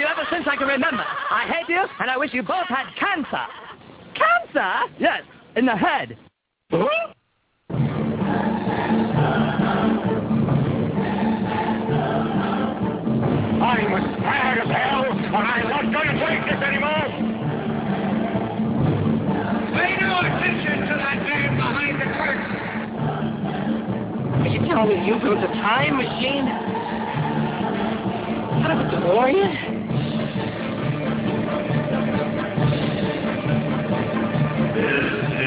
you ever since I can remember. I hate you, and I wish you both had cancer. Cancer? Yes, in the head. I'm as tired as hell, and I'm not going to take this anymore. Pay no attention to that man behind the curtain. Are you telling me you built a time machine? Out of a DeLorean?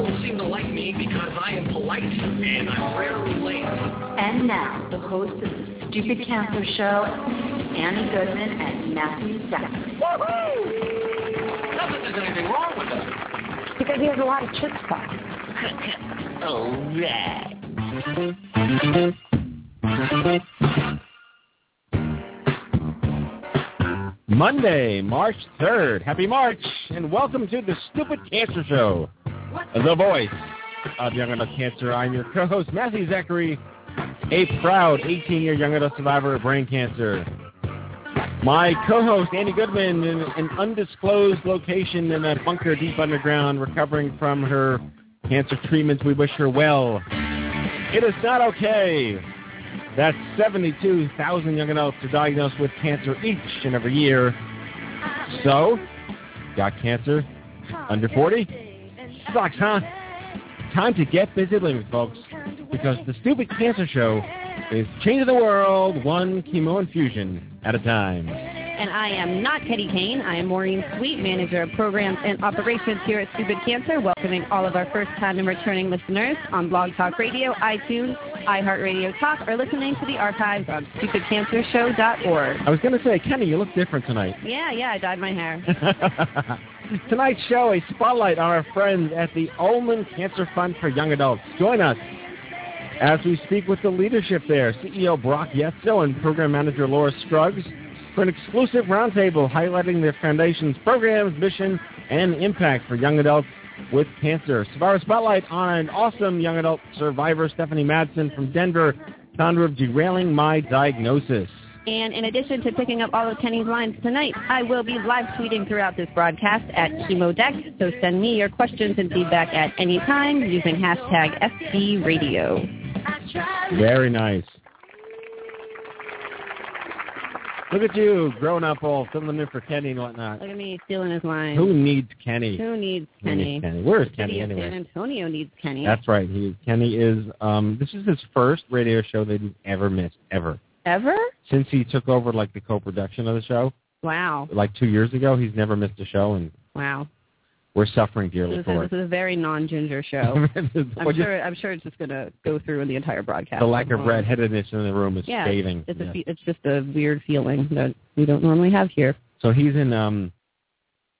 People seem to like me because I am polite and I'm rarely late. And now, the host of the Stupid Cancer Show, Annie Goodman and Matthew Zachary. Not that there's anything wrong with us. Because he has a lot of chutzpah. All right. Monday, March 3rd. Happy March, and welcome to the Stupid Cancer Show. The voice of young adult cancer. I'm your co-host, Matthew Zachary, a proud 18-year young adult survivor of brain cancer. My co-host, Annie Goodman, in an undisclosed location in a bunker deep underground, recovering from her cancer treatments. We wish her well. It is not okay that 72,000 young adults are diagnosed with cancer each and every year. So, got cancer? Under 40? Sucks, huh? Time to get busy living, folks, because the Stupid Cancer Show is changing the world one chemo infusion at a time. And I am not Kenny Kane. I am Maureen Sweet, Manager of Programs and Operations here at Stupid Cancer, welcoming all of our first-time and returning listeners on Blog Talk Radio, iTunes, iHeartRadio Talk, or listening to the archives on stupidcancershow.org. I was going to say, Kenny, you look different tonight. Yeah, yeah, I dyed my hair. Tonight's show, a spotlight on our friends at the Ulman Cancer Fund for Young Adults. Join us as we speak with the leadership there, CEO Brock Yetso and Program Manager Laura Scruggs, for an exclusive roundtable highlighting the Foundation's programs, mission, and impact for young adults with cancer. Survivor Spotlight on an awesome young adult survivor, Stephanie Madsen from Denver, founder of Derailing My Diagnosis. And in addition to picking up all of Kenny's lines tonight, I will be live tweeting throughout this broadcast at ChemoDeck. So send me your questions and feedback at any time using hashtag FBRadio. Very nice. Look at you, grown up all filling in for Kenny and whatnot. Look at me stealing his line. Who needs Kenny? Who needs Who Kenny? needs Kenny? Where is Kenny anyway? San Antonio needs Kenny. That's right. He Kenny is. Um, this is his first radio show that he's ever missed ever Ever? since he took over like the co-production of the show. Wow. Like two years ago, he's never missed a show, and Wow. we're suffering dearly This is, for this is a very non-ginger show. I'm sure. I'm sure it's just going to go through in the entire broadcast. the lack of redheadedness in the room is Yeah, scathing. It's Yeah. a, it's just a weird feeling that we don't normally have here. So he's in um,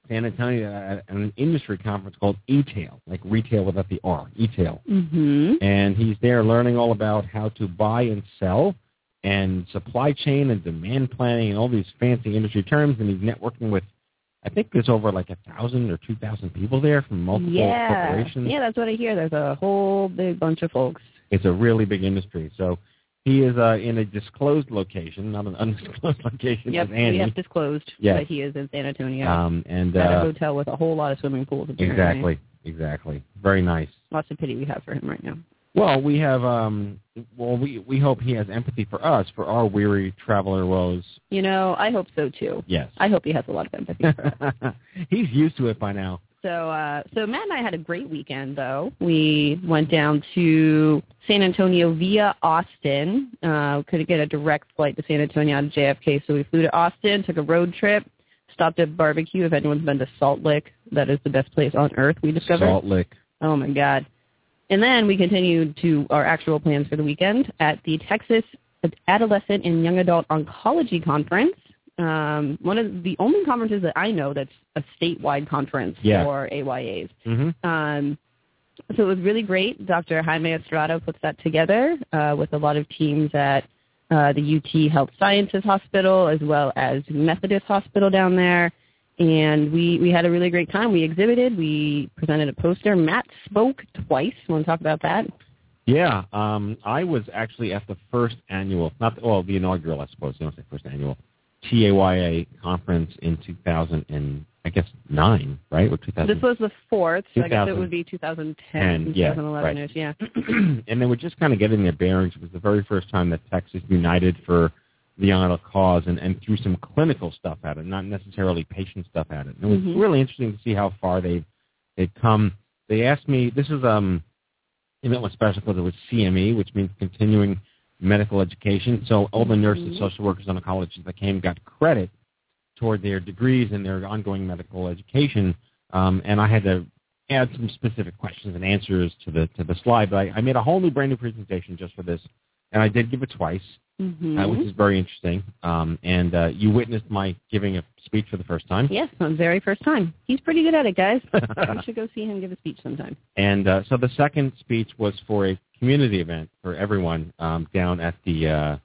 San Antonio at an industry conference called E-Tail, like retail without the R, E-Tail. Mm-hmm. and he's there learning all about how to buy and sell and supply chain and demand planning and all these fancy industry terms and he's networking with I think there's over like a thousand or two thousand people there from multiple Yeah. corporations. Yeah, that's what I hear. There's a whole big bunch of folks. It's a really big industry. So he is uh, in a disclosed location, not an undisclosed location Yep, Annie. we have disclosed Yes. that he is in San Antonio um, and at a uh, hotel with a whole lot of swimming pools. apparently. exactly, exactly. Very nice. Lots of pity we have for him right now. Well, we have um well we we hope he has empathy for us for our weary traveler woes. You know, I hope so too. Yes. I hope he has a lot of empathy. He's used to it by now. So, uh, so Matt and I had a great weekend, though. We went down to San Antonio via Austin. Uh, couldn't get a direct flight to San Antonio out of JFK, so we flew to Austin, took a road trip, stopped at barbecue. If anyone's been to Salt Lick, that is the best place on earth. We discovered. Salt Lick. Oh my God! And then we continued to our actual plans for the weekend at the Texas Adolescent and Young Adult Oncology Conference. Um, one of the only conferences that I know that's a statewide conference Yeah. for AYAs. hmm Um, so it was really great. Dr. Jaime Estrada puts that together uh, with a lot of teams at uh, the UT Health Sciences Hospital as well as Methodist Hospital down there. And we, we had a really great time. We exhibited. We presented a poster. Matt spoke twice. Want to talk about that? Yeah, um, I was actually at the first annual, not the, well, the inaugural, I suppose. You don't say first annual TAYA conference in 2000 and I guess nine, right? Or 2000. This was the fourth, so I guess it would be 2010, yeah, 2011-ish, yeah. and they were just kind of getting their bearings. It was the very first time that Texas united for the adult cause and, and threw some clinical stuff at it, not necessarily patient stuff at it. And it was Mhm. really interesting to see how far they've they've come. They asked me. This is um, event was special because it was CME, which means continuing medical education. So all the nurses, Mhm. social workers, and oncologists that came got credit toward their degrees and their ongoing medical education. Um, and I had to add some specific questions and answers to the to the slide. But I, I made a whole new brand new presentation just for this, and I did give it twice, hmm uh, which is very interesting. Um, and uh, you witnessed my giving a speech for the first time. Yes, my very first time. He's pretty good at it, guys. you should go see him give a speech sometime. And uh, so the second speech was for a community event for everyone um, down at the uh,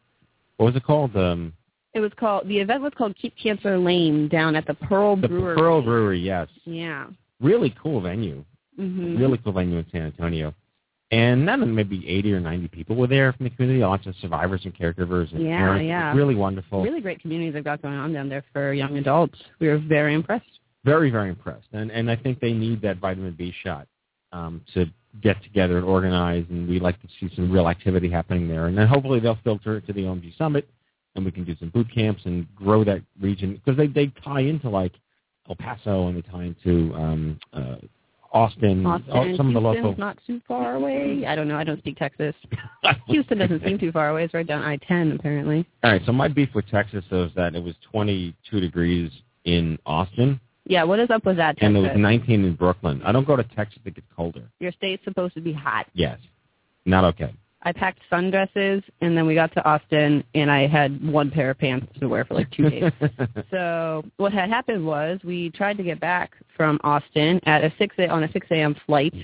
what was it called? Um, It was called the event was called Keep Cancer Lane down at the Pearl the Brewery. Pearl Brewery. Yes, Yeah. really cool venue. hmm Really cool venue in San Antonio. And them, maybe 80 or 90 people were there from the community, lots of survivors and caregivers and Yeah, parents. It yeah. really wonderful. Really great communities they've got going on down there for young adults. We were very impressed. Very, very impressed. And, and I think they need that vitamin B shot um, to get together and organize, and we like to see some real activity happening there. And then hopefully they'll filter it to the OMG Summit, and we can do some boot camps and grow that region because they, they tie into like El Paso and they tie into um, uh, Austin, Austin, oh, all- some of the local. not too far away. I don't know. I don't speak Texas. Houston doesn't seem too far away. It's right down I-10 apparently. All right, so my beef with Texas is that it was 22 degrees in Austin Yeah, what is up with that, and it was 19 in Brooklyn. I don't go to Texas to get colder. Your state's supposed to be hot. Yes, not okay. I packed sundresses, and then we got to Austin, and I had one pair of pants to wear for like two days. so what had happened was we tried to get back from Austin at a six a, on a six a.m. flight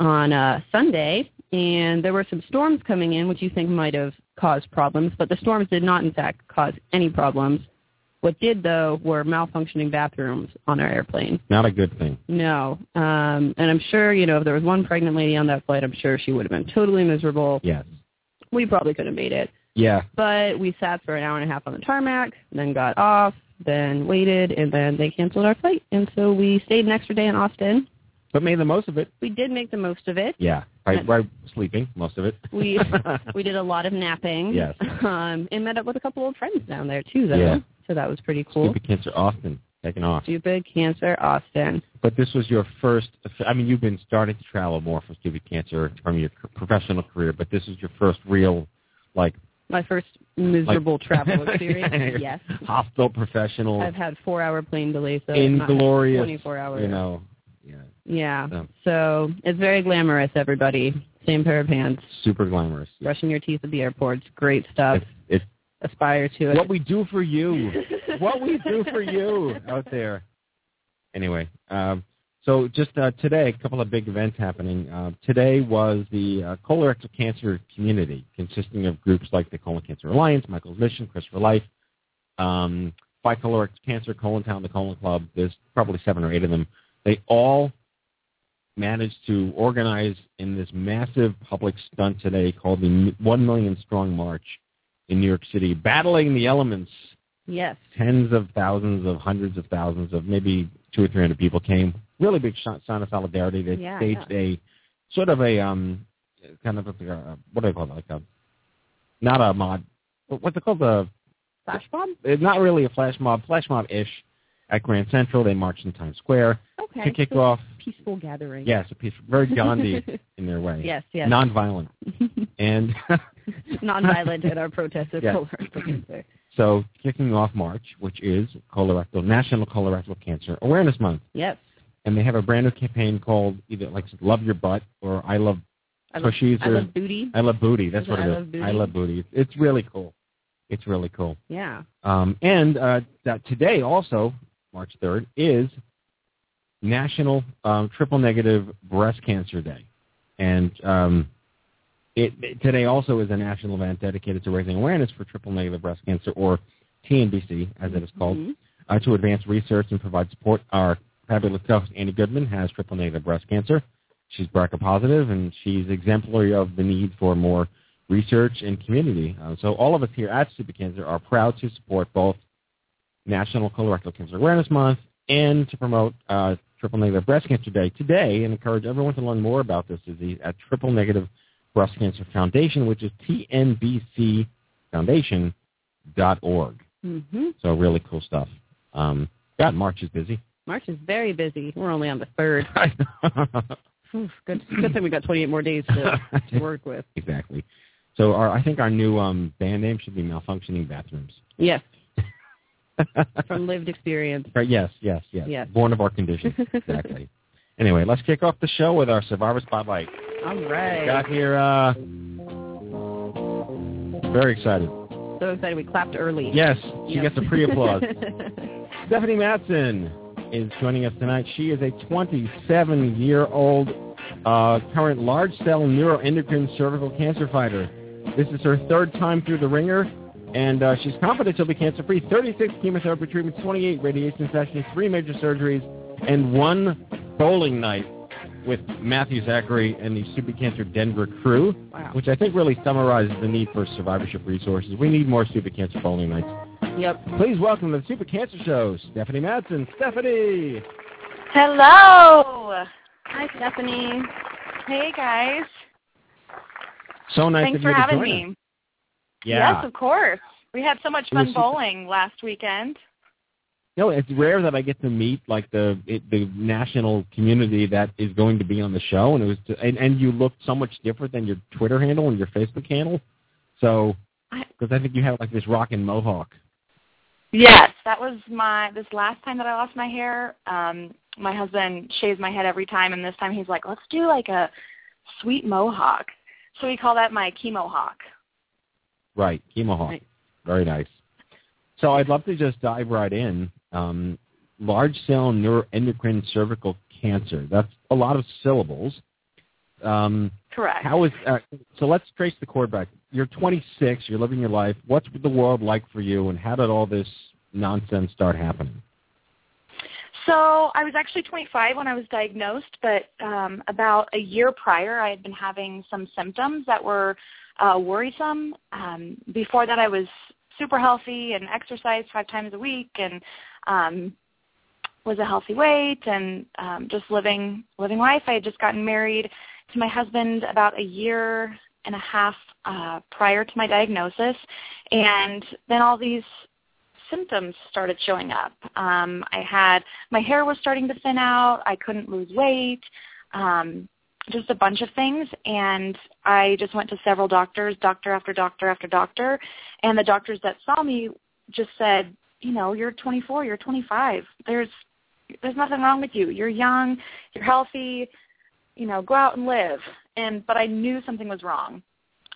on a Sunday, and there were some storms coming in, which you think might have caused problems, but the storms did not, in fact, cause any problems. What did though were malfunctioning bathrooms on our airplane. not a good thing. No, um, and I'm sure you know if there was one pregnant lady on that flight, I'm sure she would have been totally miserable. Yes. We probably could have made it. Yeah. But we sat for an hour and a half on the tarmac, then got off, then waited, and then they canceled our flight. And so we stayed an extra day in Austin. But made the most of it. We did make the most of it. Yeah. Right, right sleeping, most of it. We we did a lot of napping. Yes. Um, and met up with a couple old friends down there too, though. Yeah. So that was pretty cool. Stupid Cancer Austin, taking off. Stupid Cancer Austin. But this was your first, I mean, you've been starting to travel more for Stupid Cancer from your professional career, but this is your first real, like, My first miserable like- travel experience. yes. hospital professional, I've had four hour plane delays, so inglorious, 24 hours. you know, yeah, Yeah. So- So it's very glamorous, everybody. Same pair of pants. super glamorous. Brushing your teeth at the airports. Great stuff. It's Aspire to it. what we do for you. what we do for you out there. Anyway, um, so just uh, today, a couple of big events happening. Uh, today was the uh, colorectal cancer community, consisting of groups like the Colon Cancer Alliance, Michael's Mission, Chris for Life, um, Fight Colorectal Cancer, COLONTOWN, the Colon Club. There's probably seven or eight of them. They all managed to organize in this massive public stunt today called the One Million Strong March in New York City, battling the elements yes. tens of thousands of hundreds of thousands of maybe two or three hundred people came. Really big sign of solidarity. They Yeah, staged a sort of a um kind of a, uh, what do I call it? Like a not a mod. What's it called? The Flash mob? it's not really a flash mob. Flash mob ish. At Grand Central, they marched in Times Square Okay. to kick so off. Peaceful gathering. Yes, a piece very Gandhi in their way. yes, yes. Nonviolent. And Nonviolent in our protest of Yes. colorectal cancer. so kicking off March, which is colorectal National Colorectal Cancer Awareness Month. Yes. and they have a brand new campaign called either like Love Your Butt or I Love I love, I or love booty. I Love Booty. That's Is it what I it is. Love Booty? I Love Booty. It's, it's really cool. It's really cool. Yeah. Um, and uh, that today also, March 3rd, is National um, Triple Negative Breast Cancer Day. And um, it, it, today also is a national event dedicated to raising awareness for triple negative breast cancer, or TNBC, as it is called, Mhm. uh, to advance research and provide support. Our fabulous host, Annie Goodman, has triple negative breast cancer. She's BRCA positive, and she's exemplary of the need for more research and community. Uh, so all of us here at Stupid Cancer are proud to support both National Colorectal Cancer Awareness Month and to promote uh, Triple Negative Breast Cancer Day today and encourage everyone to learn more about this disease at Triple Negative Breast Cancer Foundation, which is tnbcfoundation.org. Mhm. So really cool stuff. Um, God, March is busy. March is very busy. We're only on the third. Oof, good. Good thing we got 28 more days to, to work with. exactly. So our, I think our new um, band name should be Malfunctioning Bathrooms. Yes, from lived experience. Right, yes, yes, yes. Yes. Born of our condition. Exactly. anyway, let's kick off the show with our Survivor Spotlight. All We right. got here, uh, very excited. So excited we clapped early. Yes, she Yep. gets a pre-applause. Stephanie Madsen is joining us tonight. She is a 27-year-old uh, current large-cell neuroendocrine cervical cancer fighter. This is her third time through the ringer, and uh, she's confident she'll be cancer-free. 36 chemotherapy treatments, 28 radiation sessions, three major surgeries, and one bowling night with Matthew Zachary and the Stupid Cancer Denver crew, Wow. which I think really summarizes the need for survivorship resources. We need more Stupid Cancer bowling nights. Yep. Please welcome to the Stupid Cancer Show, Stephanie Madsen. Stephanie! Hello. Hi, Stephanie. Hey guys. So nice Thanks of for you to having join me. us. Yeah. Yes, of course. We had so much fun bowling last weekend. You No, it's rare that I get to meet like the it, the national community that is going to be on the show, and it was and, and you looked so much different than your Twitter handle and your Facebook handle. So, because I think you have like this rockin' mohawk. Yes, that was my this last time that I lost my hair. Um my husband shaves my head every time and this time he's like, "Let's do like a sweet mohawk." So we call that my chemo hawk. Right, chemohawk. Right. Very nice. So I'd love to just dive right in. Um, large cell neuroendocrine cervical cancer. That's a lot of syllables. Um, Correct. How is uh, so? Let's trace the cord back. You're 26. You're living your life. What's the world like for you, and how did all this nonsense start happening? So I was actually 25 when I was diagnosed, but um, about a year prior, I had been having some symptoms that were uh, worrisome. Um, before that, I was super healthy and exercised five times a week, and um, was a healthy weight, and um, just living living life. I had just gotten married to my husband about a year and a half uh, prior to my diagnosis, and then all these symptoms started showing up. Um, I had my hair was starting to thin out. I couldn't lose weight. Um, just a bunch of things, and I just went to several doctors, doctor after doctor after doctor, and the doctors that saw me just said, you know, you're 24, you're 25. There's there's nothing wrong with you. You're young, you're healthy. You know, go out and live. And but I knew something was wrong,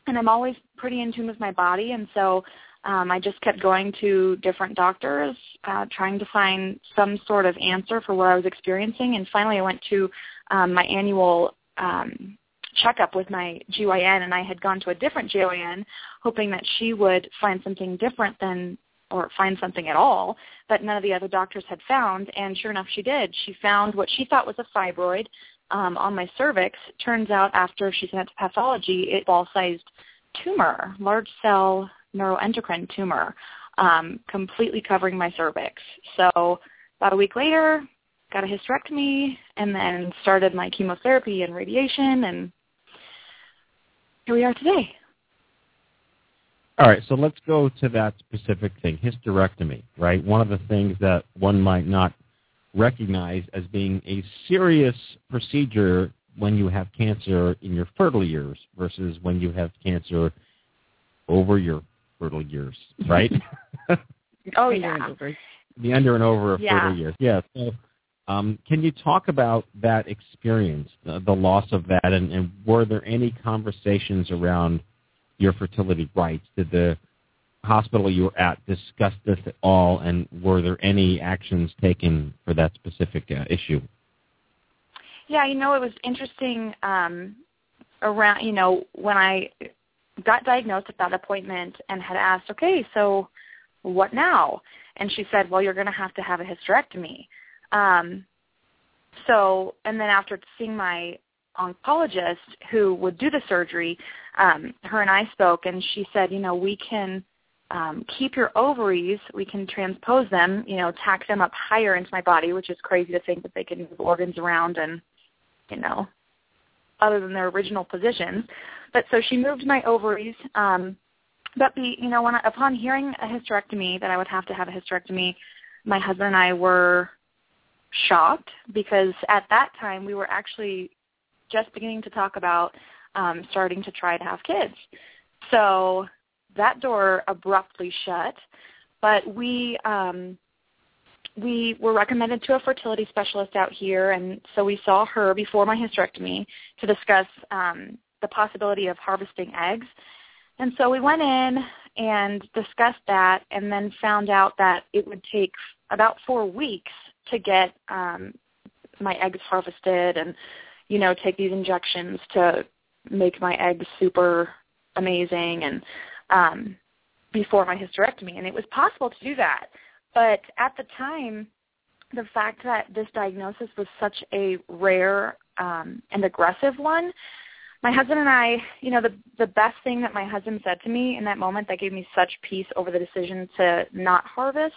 and I'm always pretty in tune with my body, and so um, I just kept going to different doctors, uh, trying to find some sort of answer for what I was experiencing. And finally, I went to um, my annual um, checkup with my GYN, and I had gone to a different GYN, hoping that she would find something different than or find something at all that none of the other doctors had found. And sure enough, she did. She found what she thought was a fibroid um, on my cervix. Turns out, after she sent it to pathology, it ball-sized tumor, large cell neuroendocrine tumor, um, completely covering my cervix. So about a week later, got a hysterectomy, and then started my chemotherapy and radiation, and here we are today. All right, so let's go to that specific thing, hysterectomy, right? One of the things that one might not recognize as being a serious procedure when you have cancer in your fertile years versus when you have cancer over your fertile years, right? Oh Finger yeah. the under and over of Yeah. fertile years. Yeah. So, um, can you talk about that experience, the, loss of that, and, and were there any conversations around your fertility rights? Did the hospital you were at discuss this at all, and were there any actions taken for that specific uh, issue? Yeah, you know, it was interesting um, around, you know, when I got diagnosed at that appointment and had asked, okay, so what now? And she said, well, you're going to have to have a hysterectomy. Um, so, and then after seeing my oncologist who would do the surgery, um, her and I spoke, and she said, you know, we can um, keep your ovaries, we can transpose them, you know, tack them up higher into my body, which is crazy to think that they can move organs around and, you know, other than their original positions. But so she moved my ovaries. Um, but the, you know, when I, upon hearing a hysterectomy that I would have to have a hysterectomy, my husband and I were shocked because at that time we were actually just beginning to talk about um, starting to try to have kids. So that door abruptly shut. But we um, we were recommended to a fertility specialist out here, and so we saw her before my hysterectomy to discuss um, the possibility of harvesting eggs. And so we went in and discussed that, and then found out that it would take about four weeks to get um, my eggs harvested, and you know take these injections to make my eggs super amazing, and um, before my hysterectomy, and it was possible to do that. But at the time, the fact that this diagnosis was such a rare um, and aggressive one, my husband and I, you know, the the best thing that my husband said to me in that moment that gave me such peace over the decision to not harvest,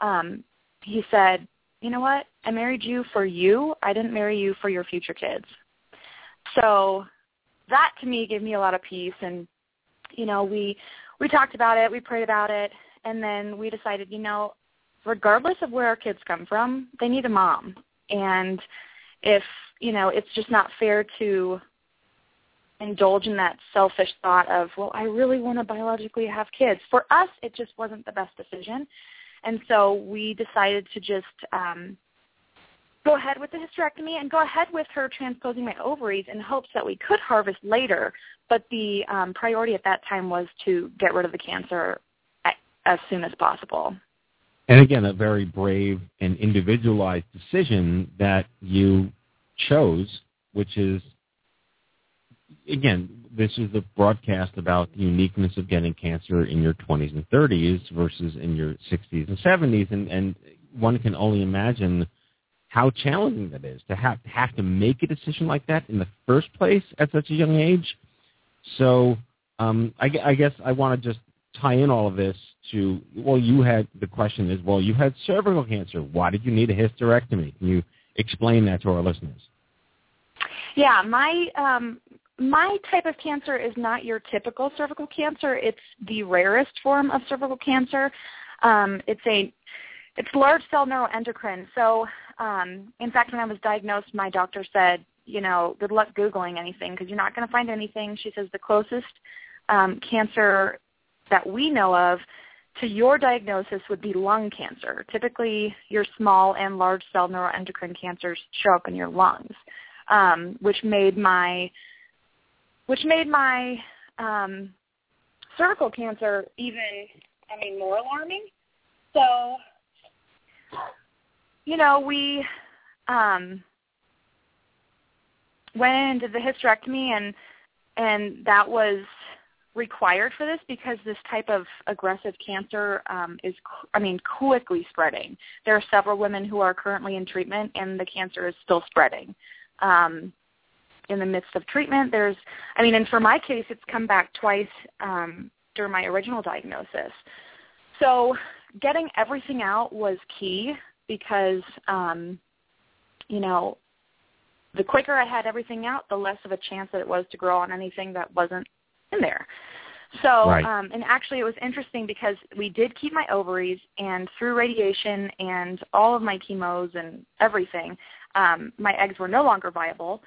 um, he said, "You know what? I married you for you. I didn't marry you for your future kids." So that to me gave me a lot of peace and you know, we we talked about it, we prayed about it, and then we decided, you know, regardless of where our kids come from, they need a mom. And if, you know, it's just not fair to indulge in that selfish thought of, well, I really want to biologically have kids. For us, it just wasn't the best decision. And so we decided to just um, go ahead with the hysterectomy and go ahead with her transposing my ovaries in hopes that we could harvest later. But the um, priority at that time was to get rid of the cancer as soon as possible. And again, a very brave and individualized decision that you chose, which is, again, this is the broadcast about the uniqueness of getting cancer in your 20s and 30s versus in your 60s and 70s. And, and one can only imagine how challenging that is to have, have to make a decision like that in the first place at such a young age. So um, I, I guess I want to just tie in all of this to, well, you had, the question is, well, you had cervical cancer. Why did you need a hysterectomy? Can you explain that to our listeners? Yeah, my um, my type of cancer is not your typical cervical cancer. It's the rarest form of cervical cancer. Um, it's a it's large cell neuroendocrine. So, um, in fact, when I was diagnosed, my doctor said, you know, good luck googling anything because you're not going to find anything. She says the closest um, cancer that we know of to your diagnosis would be lung cancer. Typically, your small and large cell neuroendocrine cancers show up in your lungs, um, which made my which made my um, cervical cancer even, I mean, more alarming. So, you know, we um, went in and did the hysterectomy, and and that was required for this because this type of aggressive cancer um, is, I mean, quickly spreading. There are several women who are currently in treatment, and the cancer is still spreading. Um, in the midst of treatment, there's, I mean, and for my case, it's come back twice um, during my original diagnosis. So getting everything out was key because, um, you know, the quicker I had everything out, the less of a chance that it was to grow on anything that wasn't in there. So, right. um, and actually it was interesting because we did keep my ovaries and through radiation and all of my chemos and everything, um, my eggs were no longer viable.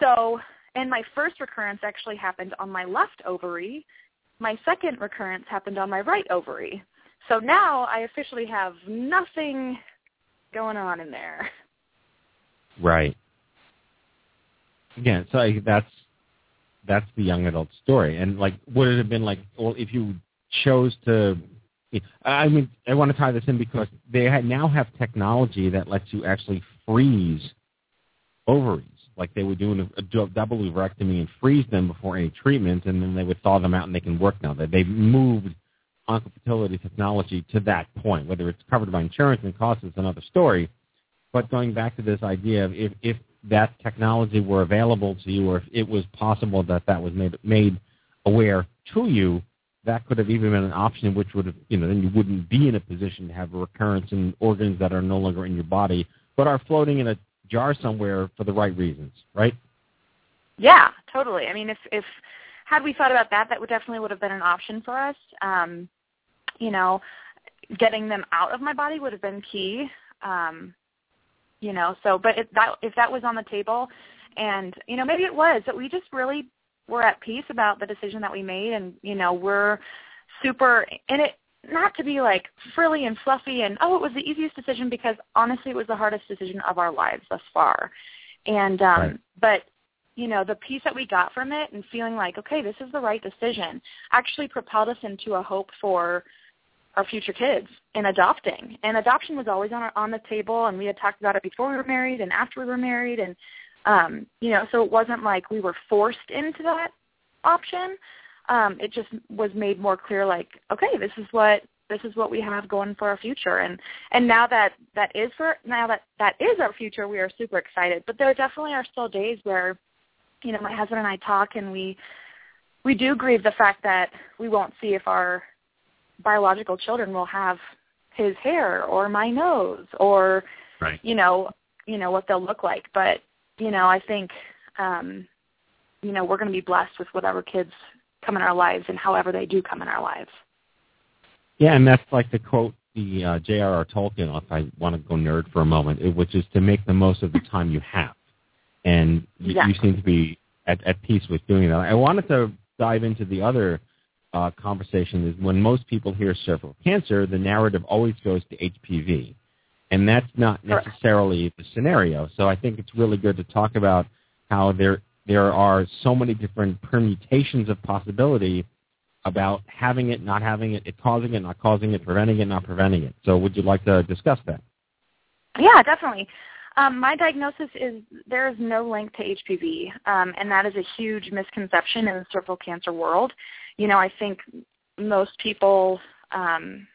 So, and my first recurrence actually happened on my left ovary. My second recurrence happened on my right ovary. So now I officially have nothing going on in there. Right. Again, so that's that's the young adult story. And like, would it have been like, well, if you chose to. I mean, I want to tie this in because they now have technology that lets you actually freeze ovaries, like they would do a, a double ovarectomy and freeze them before any treatment, and then they would thaw them out and they can work now. They've moved oncofertility technology to that point. Whether it's covered by insurance and costs is another story. But going back to this idea of if, if that technology were available to you or if it was possible that that was made, made aware to you, that could have even been an option which would have, you know, then you wouldn't be in a position to have a recurrence in organs that are no longer in your body but are floating in a jar somewhere for the right reasons, right? Yeah, totally. I mean, if if had we thought about that, that would definitely would have been an option for us. Um, you know, getting them out of my body would have been key. Um, you know, so but if that if that was on the table, and you know maybe it was, but we just really were at peace about the decision that we made, and you know we're super in it. Not to be like frilly and fluffy and oh it was the easiest decision because honestly it was the hardest decision of our lives thus far, and um, right. but you know the peace that we got from it and feeling like okay this is the right decision actually propelled us into a hope for our future kids and adopting. And adoption was always on our, on the table, and we had talked about it before we were married and after we were married, and um, you know, so it wasn't like we were forced into that option. Um, it just was made more clear, like, okay, this is what this is what we have going for our future, and and now that that is for now that that is our future, we are super excited. But there definitely are still days where, you know, my husband and I talk, and we we do grieve the fact that we won't see if our biological children will have his hair or my nose or right. you know you know what they'll look like but you know i think um you know we're going to be blessed with whatever kids come in our lives and however they do come in our lives yeah and that's like the quote the uh, J.R.R. Tolkien, if I want to go nerd for a moment, which is to make the most of the time you have. And you, exactly. you seem to be at, at peace with doing that. I wanted to dive into the other uh, conversation is when most people hear cervical cancer, the narrative always goes to HPV. And that's not necessarily the scenario. So I think it's really good to talk about how there there are so many different permutations of possibility about having it, not having it, it causing it, not causing it, preventing it, not preventing it. So would you like to discuss that? Yeah, definitely. Um, my diagnosis is there is no link to HPV, um, and that is a huge misconception in the cervical cancer world you know, I think most people um,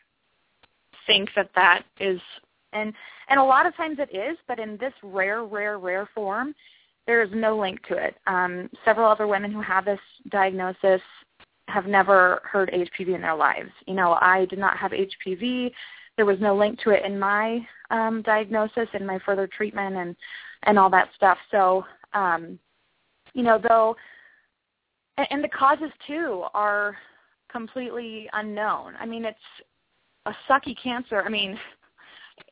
think that that is, and and a lot of times it is, but in this rare, rare, rare form, there is no link to it. Um, several other women who have this diagnosis have never heard HPV in their lives. You know, I did not have HPV. There was no link to it in my um, diagnosis and my further treatment and and all that stuff. So, um, you know, though and, and the causes too are completely unknown. I mean, it's a sucky cancer. I mean,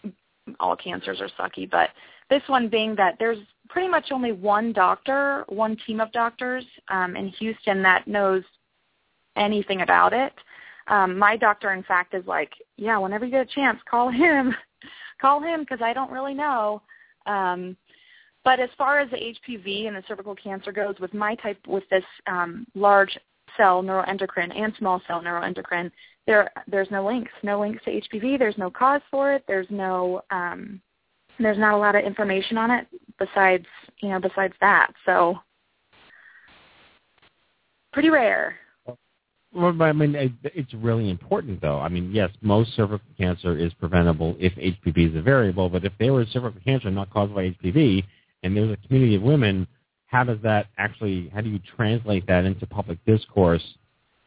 all cancers are sucky, but this one being that there's pretty much only one doctor, one team of doctors um, in Houston that knows anything about it. Um, my doctor, in fact, is like, yeah, whenever you get a chance, call him, call him because I don't really know. Um, but as far as the HPV and the cervical cancer goes, with my type, with this um, large cell neuroendocrine and small cell neuroendocrine, there there's no links, no links to HPV. There's no cause for it. There's no um, there's not a lot of information on it besides you know besides that. So pretty rare. Well, I mean, it's really important, though. I mean, yes, most cervical cancer is preventable if HPV is a variable, but if there was cervical cancer not caused by HPV, and there's a community of women, how does that actually, how do you translate that into public discourse?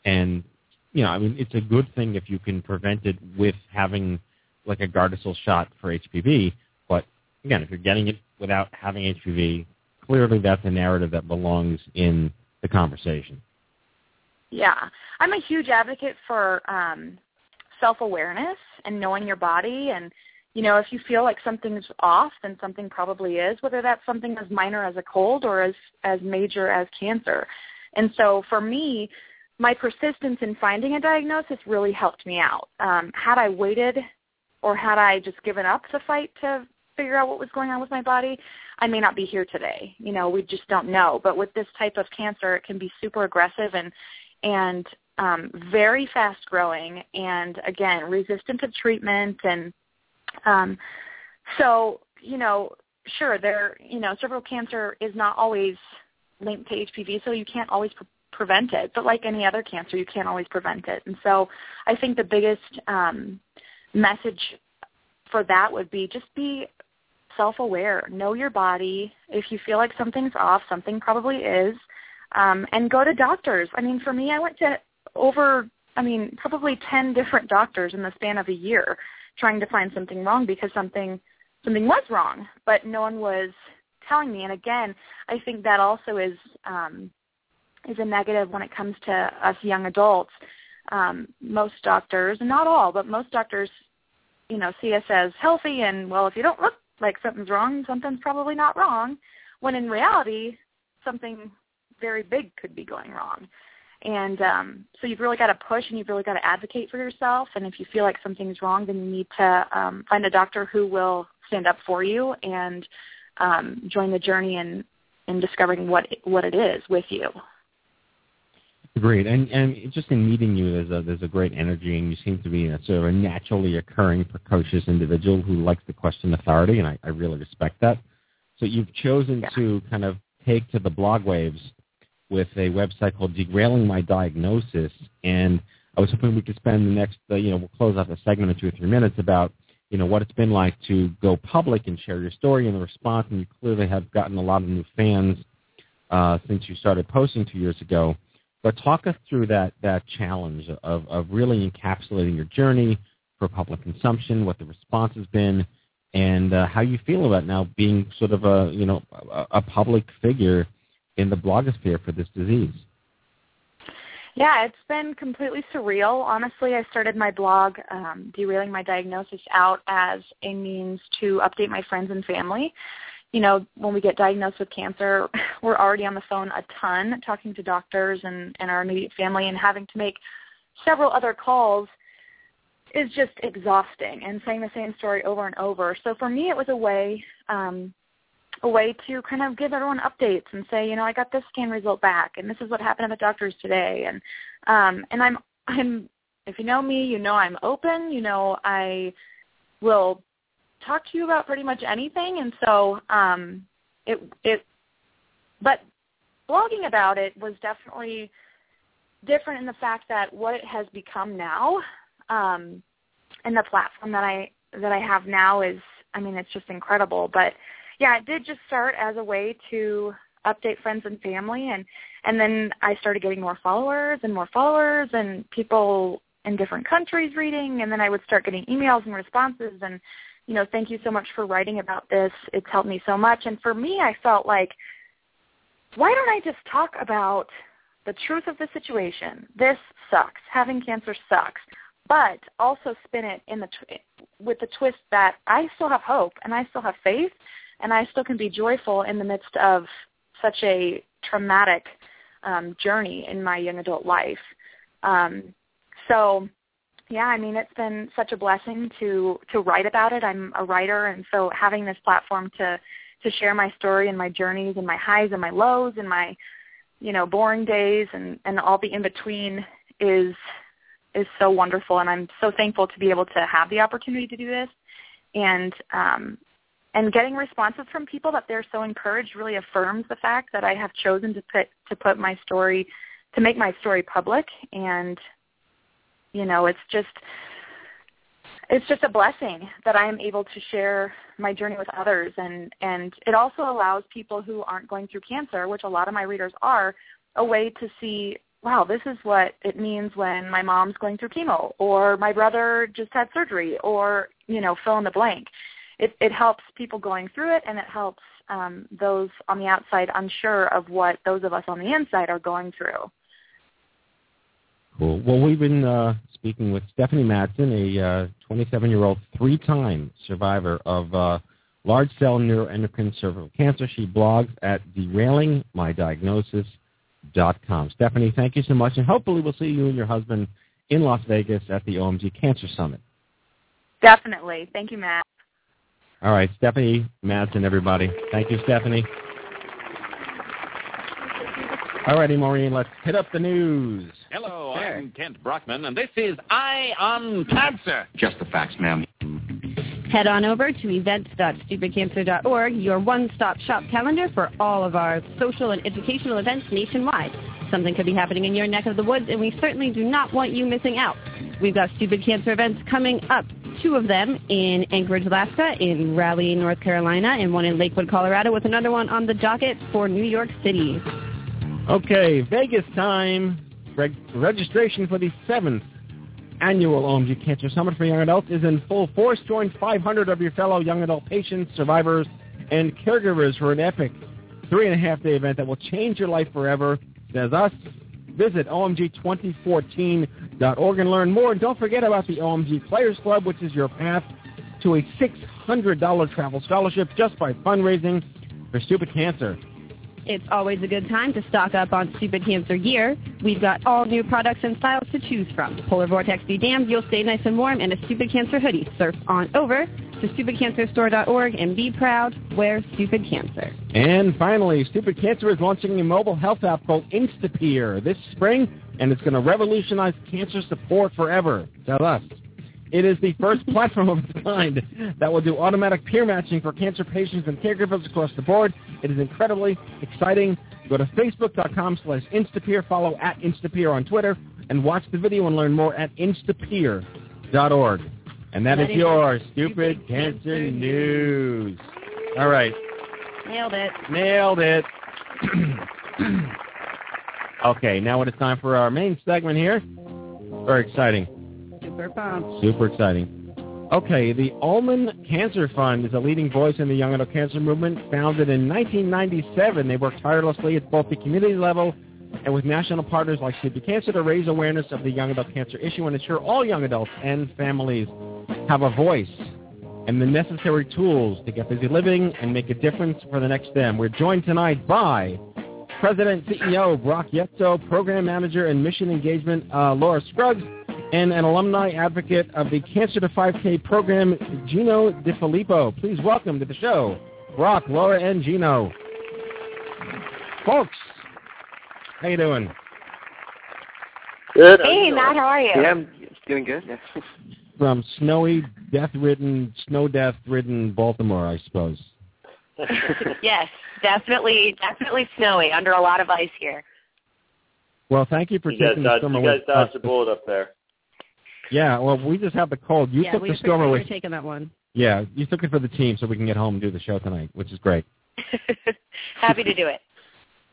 And, you know, I mean, it's a good thing if you can prevent it with having like a Gardasil shot for HPV, again, if you're getting it without having HPV, clearly that's a narrative that belongs in the conversation. Yeah, I'm a huge advocate for um, self-awareness and knowing your body and you know, if you feel like something's off, then something probably is, whether that's something as minor as a cold or as as major as cancer. And so for me, my persistence in finding a diagnosis really helped me out. Um, had I waited or had I just given up the fight to figure out what was going on with my body, I may not be here today. You know, we just don't know. But with this type of cancer, it can be super aggressive and and um, very fast growing and again resistant to treatment and um, so you know sure there you know cervical cancer is not always linked to HPV so you can't always pre- prevent it but like any other cancer you can't always prevent it and so I think the biggest um, message for that would be just be self-aware know your body if you feel like something's off something probably is um, and go to doctors I mean for me I went to over, I mean, probably 10 different doctors in the span of a year trying to find something wrong because something something was wrong, but no one was telling me. And again, I think that also is um, is a negative when it comes to us young adults. Um, most doctors, not all, but most doctors, you know, see us as healthy and well, if you don't look like something's wrong, something's probably not wrong. When in reality, something very big could be going wrong. And um, so you've really got to push and you've really got to advocate for yourself. And if you feel like something's wrong, then you need to um, find a doctor who will stand up for you and um, join the journey in, in discovering what what it is with you. Great, and and just in meeting you, there's a there's a great energy, and you seem to be a sort of a naturally occurring, precocious individual who likes to question authority, and I, I really respect that. So you've chosen yeah. to kind of take to the blog waves with a website called Derailing My Diagnosis, and I was hoping we could spend the next, uh, you know, we'll close out the segment in two or three minutes about, you know, what it's been like to go public and share your story and the response, and you clearly have gotten a lot of new fans uh, since you started posting two years ago. But talk us through that that challenge of of really encapsulating your journey for public consumption, what the response has been, and uh, how you feel about now being sort of a you know a, a public figure in the blogosphere for this disease? Yeah, it's been completely surreal. Honestly, I started my blog, um, derailing my diagnosis, out as a means to update my friends and family. You know, when we get diagnosed with cancer, we're already on the phone a ton, talking to doctors and, and our immediate family, and having to make several other calls is just exhausting and saying the same story over and over. So for me, it was a way um, a way to kind of give everyone updates and say, you know, I got this scan result back, and this is what happened at the doctor's today, and um, and I'm I'm if you know me, you know I'm open. You know I will talk to you about pretty much anything, and so um, it it but blogging about it was definitely different in the fact that what it has become now um, and the platform that I that I have now is I mean it's just incredible. But yeah, it did just start as a way to update friends and family. And and then I started getting more followers and more followers and people in different countries reading. And then I would start getting emails and responses. And you know, thank you so much for writing about this. It's helped me so much. And for me, I felt like why don't I just talk about the truth of the situation? This sucks. Having cancer sucks. But also spin it in the tw- with the twist that I still have hope and I still have faith and I still can be joyful in the midst of such a traumatic um, journey in my young adult life. Um, so, yeah, I mean, it's been such a blessing to to write about it. I'm a writer, and so having this platform to to share my story and my journeys and my highs and my lows and my you know boring days and and all the in between is is so wonderful and I'm so thankful to be able to have the opportunity to do this and um and getting responses from people that they're so encouraged really affirms the fact that I have chosen to put to put my story to make my story public and you know it's just it's just a blessing that I am able to share my journey with others and and it also allows people who aren't going through cancer which a lot of my readers are a way to see wow this is what it means when my mom's going through chemo or my brother just had surgery or you know fill in the blank it, it helps people going through it, and it helps um, those on the outside unsure of what those of us on the inside are going through. Cool. Well, we've been uh, speaking with Stephanie Madsen, a 27-year-old uh, three-time survivor of uh, large cell neuroendocrine cervical cancer. She blogs at derailingmydiagnosis.com. Stephanie, thank you so much, and hopefully we'll see you and your husband in Las Vegas at the OMG Cancer Summit. Definitely. Thank you, Matt. All right, Stephanie Madsen, everybody. Thank you, Stephanie. All righty, Maureen, let's hit up the news. Hello, I'm Kent Brockman, and this is Eye on Cancer. Just the facts, ma'am. Head on over to events.stupidcancer.org, your one-stop shop calendar for all of our social and educational events nationwide. Something could be happening in your neck of the woods, and we certainly do not want you missing out. We've got Stupid Cancer events coming up, two of them in Anchorage, Alaska, in Raleigh, North Carolina, and one in Lakewood, Colorado, with another one on the docket for New York City. Okay, Vegas time. Reg- registration for the seventh annual OMG Cancer Summit for Young Adults is in full force. Join 500 of your fellow young adult patients, survivors, and caregivers for an epic three-and-a-half-day event that will change your life forever. Says us. Visit OMG2014.org and learn more. And don't forget about the OMG Players Club, which is your path to a $600 travel scholarship just by fundraising for Stupid Cancer. It's always a good time to stock up on Stupid Cancer gear. We've got all new products and styles to choose from. Polar Vortex be damned, you'll stay nice and warm, in a Stupid Cancer hoodie. Surf on over to stupidcancerstore.org and be proud, wear Stupid Cancer. And finally, Stupid Cancer is launching a mobile health app called Instapeer this spring, and it's going to revolutionize cancer support forever. Tell us. It is the first platform of its kind that will do automatic peer matching for cancer patients and caregivers across the board. It is incredibly exciting. Go to facebook.com slash Instapeer, follow at Instapeer on Twitter, and watch the video and learn more at instapeer.org. And that is your Stupid Cancer News. All right. Nailed it. Nailed it. okay, now it is time for our main segment here. Very exciting. Super pumped. Super exciting. Okay, the Ulman Cancer Fund is a leading voice in the young adult cancer movement. Founded in 1997, they work tirelessly at both the community level and with national partners like Stupid Cancer to raise awareness of the young adult cancer issue and ensure all young adults and families have a voice and the necessary tools to get busy living and make a difference for the next them. We're joined tonight by President CEO Brock Yetso, Program Manager and Mission Engagement uh, Laura Scruggs, and an alumni advocate of the Cancer to 5K program, Gino DiFilippo. Please welcome to the show, Brock, Laura, and Gino. Folks, how you doing? Good. Hey, Matt, how are you? Yeah, I'm doing good. Yeah. From snowy, death-ridden, snow death-ridden Baltimore, I suppose. yes, definitely, definitely snowy. Under a lot of ice here. Well, thank you for You guys taking the dodged, storm you guys dodged a bullet up there. Yeah, well, we just have the cold. You yeah, took we the storm away. you taking that one. Yeah, you took it for the team so we can get home and do the show tonight, which is great. Happy to do it.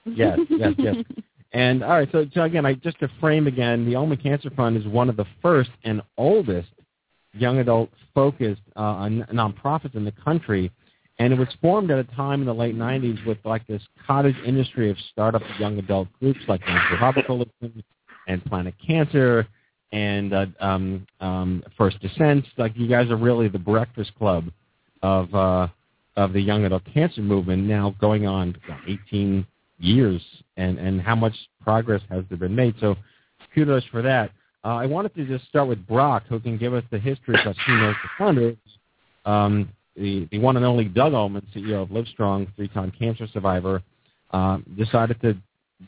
Yes, yes, yes. And all right, so, so again, I just to frame again, the Ulman Cancer Fund is one of the first and oldest young adult focused uh, on nonprofits in the country, and it was formed at a time in the late '90s with like this cottage industry of startup young adult groups like Harbor Coalition and Planet Cancer and uh, um, um, First Descent. Like you guys are really the breakfast club of uh, of the young adult cancer movement now going on 18 years and, and how much progress has there been made. So kudos for that. Uh, I wanted to just start with Brock, who can give us the history because he knows the founder, um, the, the one and only Doug Ulman, CEO of Livestrong, three-time cancer survivor, uh, decided to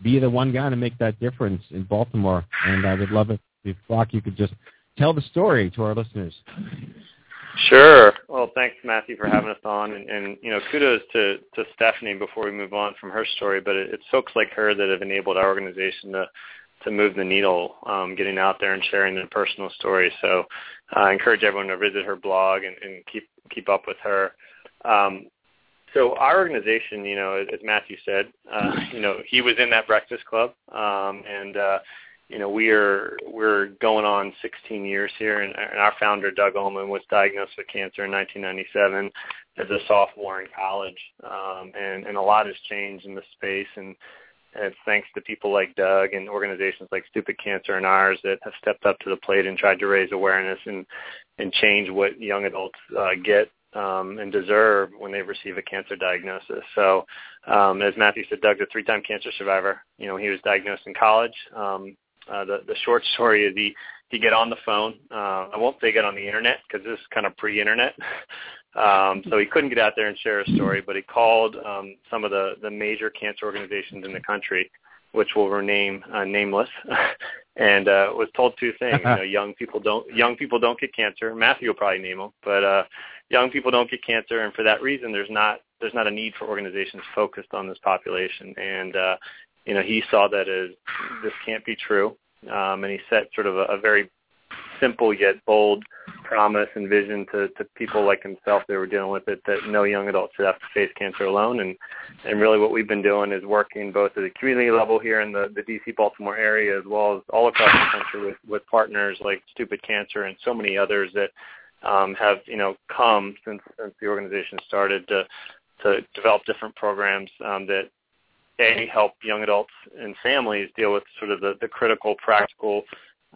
be the one guy to make that difference in Baltimore. And I would love it if, Brock, you could just tell the story to our listeners. Sure. Well, thanks, Matthew, for having us on, and, and you know, kudos to to Stephanie before we move on from her story. But it, it's folks like her that have enabled our organization to to move the needle, um, getting out there and sharing their personal stories. So uh, I encourage everyone to visit her blog and, and keep keep up with her. Um, so our organization, you know, as Matthew said, uh, you know, he was in that Breakfast Club, um, and uh, you know, we are we're going on 16 years here, and, and our founder Doug Ulman was diagnosed with cancer in 1997 as a sophomore in college, um, and and a lot has changed in the space, and and it's thanks to people like Doug and organizations like Stupid Cancer and ours that have stepped up to the plate and tried to raise awareness and and change what young adults uh, get um, and deserve when they receive a cancer diagnosis. So, um, as Matthew said, Doug's a three-time cancer survivor. You know, he was diagnosed in college. Um, uh, the the short story is he he get on the phone. Uh, I won't say get on the internet because this is kind of pre-internet. um, so he couldn't get out there and share his story, but he called um, some of the the major cancer organizations in the country which will rename uh, nameless, and uh, was told two things. you know, young people don't young people don't get cancer. Matthew will probably name them, but uh, young people don't get cancer, and for that reason, there's not there's not a need for organizations focused on this population. And uh, you know, he saw that as this can't be true, um, and he set sort of a, a very simple yet bold promise and vision to, to people like himself that were dealing with it that no young adult should have to face cancer alone. And, and really what we've been doing is working both at the community level here in the, the DC Baltimore area as well as all across the country with, with partners like Stupid Cancer and so many others that um, have, you know, come since, since the organization started to, to develop different programs um, that a help young adults and families deal with sort of the, the critical, practical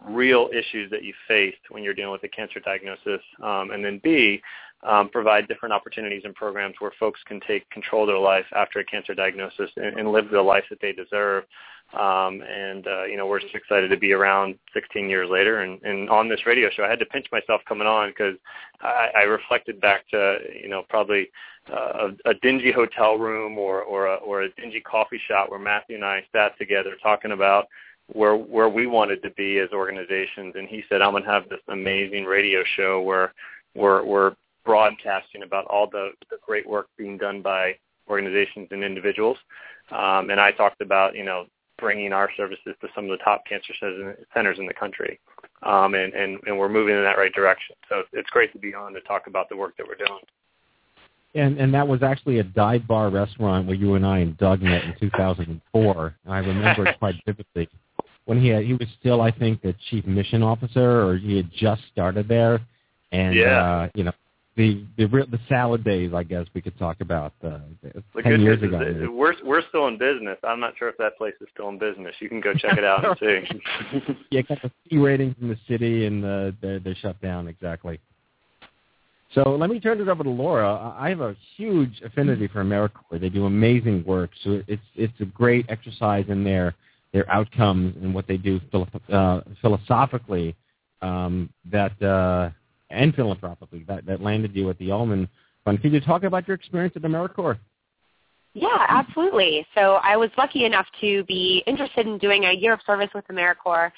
real issues that you faced when you're dealing with a cancer diagnosis, um, and then B, um, provide different opportunities and programs where folks can take control of their life after a cancer diagnosis and, and live the life that they deserve. Um, and uh, you know, we're just excited to be around 16 years later. And, and on this radio show, I had to pinch myself coming on because I, I reflected back to you know probably uh, a, a dingy hotel room or or a, or a dingy coffee shop where Matthew and I sat together talking about where where we wanted to be as organizations. And he said i'm going to have this amazing radio show where we're we're broadcasting about all the, the great work being done by organizations and individuals. Um, and i talked about you know bringing our services to some of the top cancer centers in the country. Um, and, and and we're moving in that right direction. So it's great to be on to talk about the work that we're doing and and that was actually a dive bar restaurant where you and I and Doug met in 2004. And I remember it quite vividly when he had, he was still, I think, the chief mission officer, or he had just started there, and yeah. uh, you know, the the the salad days, I guess we could talk about uh, the ten years ago. Is, we're we're still in business. I'm not sure if that place is still in business. You can go check it out and see. yeah, got the C rating from the city, and uh, they're they're shut down exactly. So let me turn it over to Laura. I have a huge affinity for AmeriCorps. They do amazing work. So it's it's a great exercise in there their outcomes and what they do uh, philosophically um, that uh, and philanthropically that, that landed you at the Ulman Fund. Can you talk about your experience at AmeriCorps? Yeah, absolutely. So I was lucky enough to be interested in doing a year of service with AmeriCorps.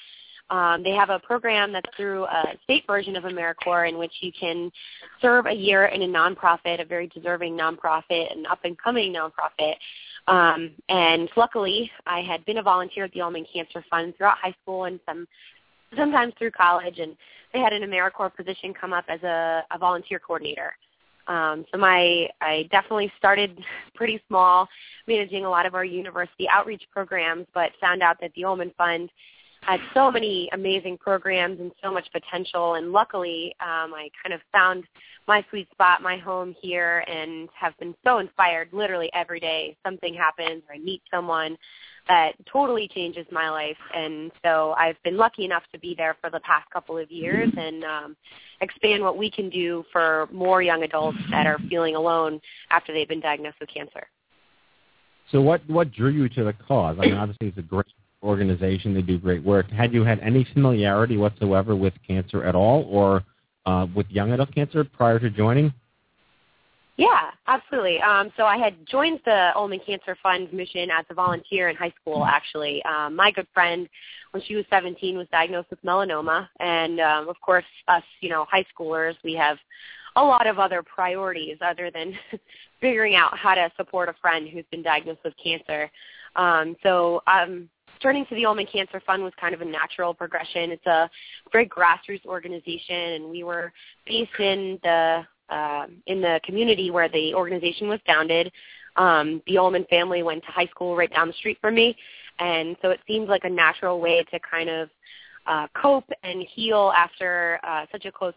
Um, they have a program that's through a state version of AmeriCorps in which you can serve a year in a nonprofit, a very deserving nonprofit, an up-and-coming nonprofit, um, and luckily, I had been a volunteer at the Ulman Cancer Fund throughout high school and some sometimes through college, and they had an AmeriCorps position come up as a, a volunteer coordinator. Um, so my I definitely started pretty small, managing a lot of our university outreach programs, but found out that the Ulman Fund had so many amazing programs and so much potential. And luckily, um, I kind of found my sweet spot, my home here, and have been so inspired. Literally every day, something happens, or I meet someone that totally changes my life. And so I've been lucky enough to be there for the past couple of years and um, expand what we can do for more young adults that are feeling alone after they've been diagnosed with cancer. So what what drew you to the cause? I mean, obviously it's a great organization. They do great work. Had you had any familiarity whatsoever with cancer at all, or uh, with young adult cancer prior to joining? Yeah, absolutely. Um, so I had joined the Ulman Cancer Fund mission as a volunteer in high school. Actually, um, my good friend, when she was 17, was diagnosed with melanoma, and um, of course, us, you know, high schoolers, we have a lot of other priorities other than figuring out how to support a friend who's been diagnosed with cancer. Um, so um, turning to the Ulman Cancer Fund was kind of a natural progression. It's a very grassroots organization, and we were based in the uh, in the community where the organization was founded. Um, the Ulman family went to high school right down the street from me, and so it seemed like a natural way to kind of uh, cope and heal after uh, such a close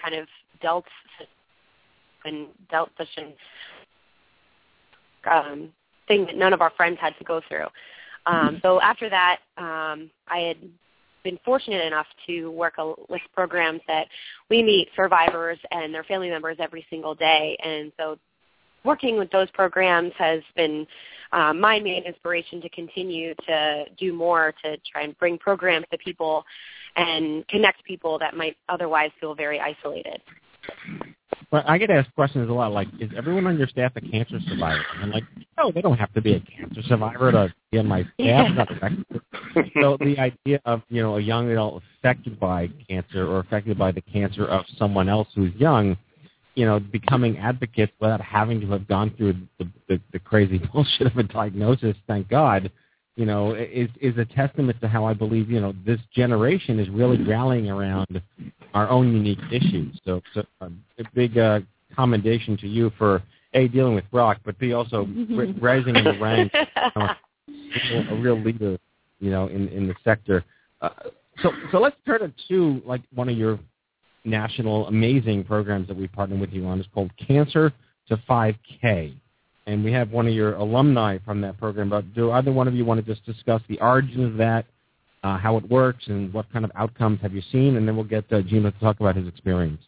kind of dealt and dealt such an um, thing that none of our friends had to go through. Um, so after that, um, I had been fortunate enough to work a, with programs that we meet survivors and their family members every single day. And so working with those programs has been um, my main inspiration to continue to do more to try and bring programs to people and connect people that might otherwise feel very isolated. But I get asked questions a lot like, is everyone on your staff a cancer survivor? And I'm like, no, they don't have to be a cancer survivor to be on my staff. so the idea of, you know, a young adult affected by cancer or affected by the cancer of someone else who's young, you know, becoming advocates without having to have gone through the, the, the crazy bullshit of a diagnosis, thank God, you know, is is a testament to how I believe, you know, this generation is really rallying around our own unique issues. So, so um, a big uh, commendation to you for a dealing with Brock, but b also rising in the ranks, you know, a real leader, you know, in in the sector. Uh, so, so let's turn it to like one of your national amazing programs that we partner with you on. is called Cancer to 5K. And we have one of your alumni from that program. But do either one of you want to just discuss the origin of that, uh, how it works, and what kind of outcomes have you seen? And then we'll get uh, Gino to talk about his experience.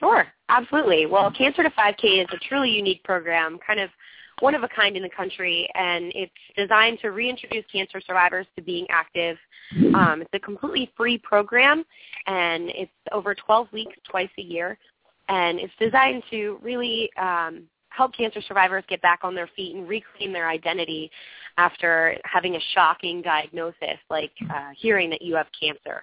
Sure, absolutely. Well, Cancer to 5K is a truly unique program, kind of one of a kind in the country, and it's designed to reintroduce cancer survivors to being active. Um, it's a completely free program, and it's over 12 weeks, twice a year, and it's designed to really um, help cancer survivors get back on their feet and reclaim their identity after having a shocking diagnosis like uh, hearing that you have cancer.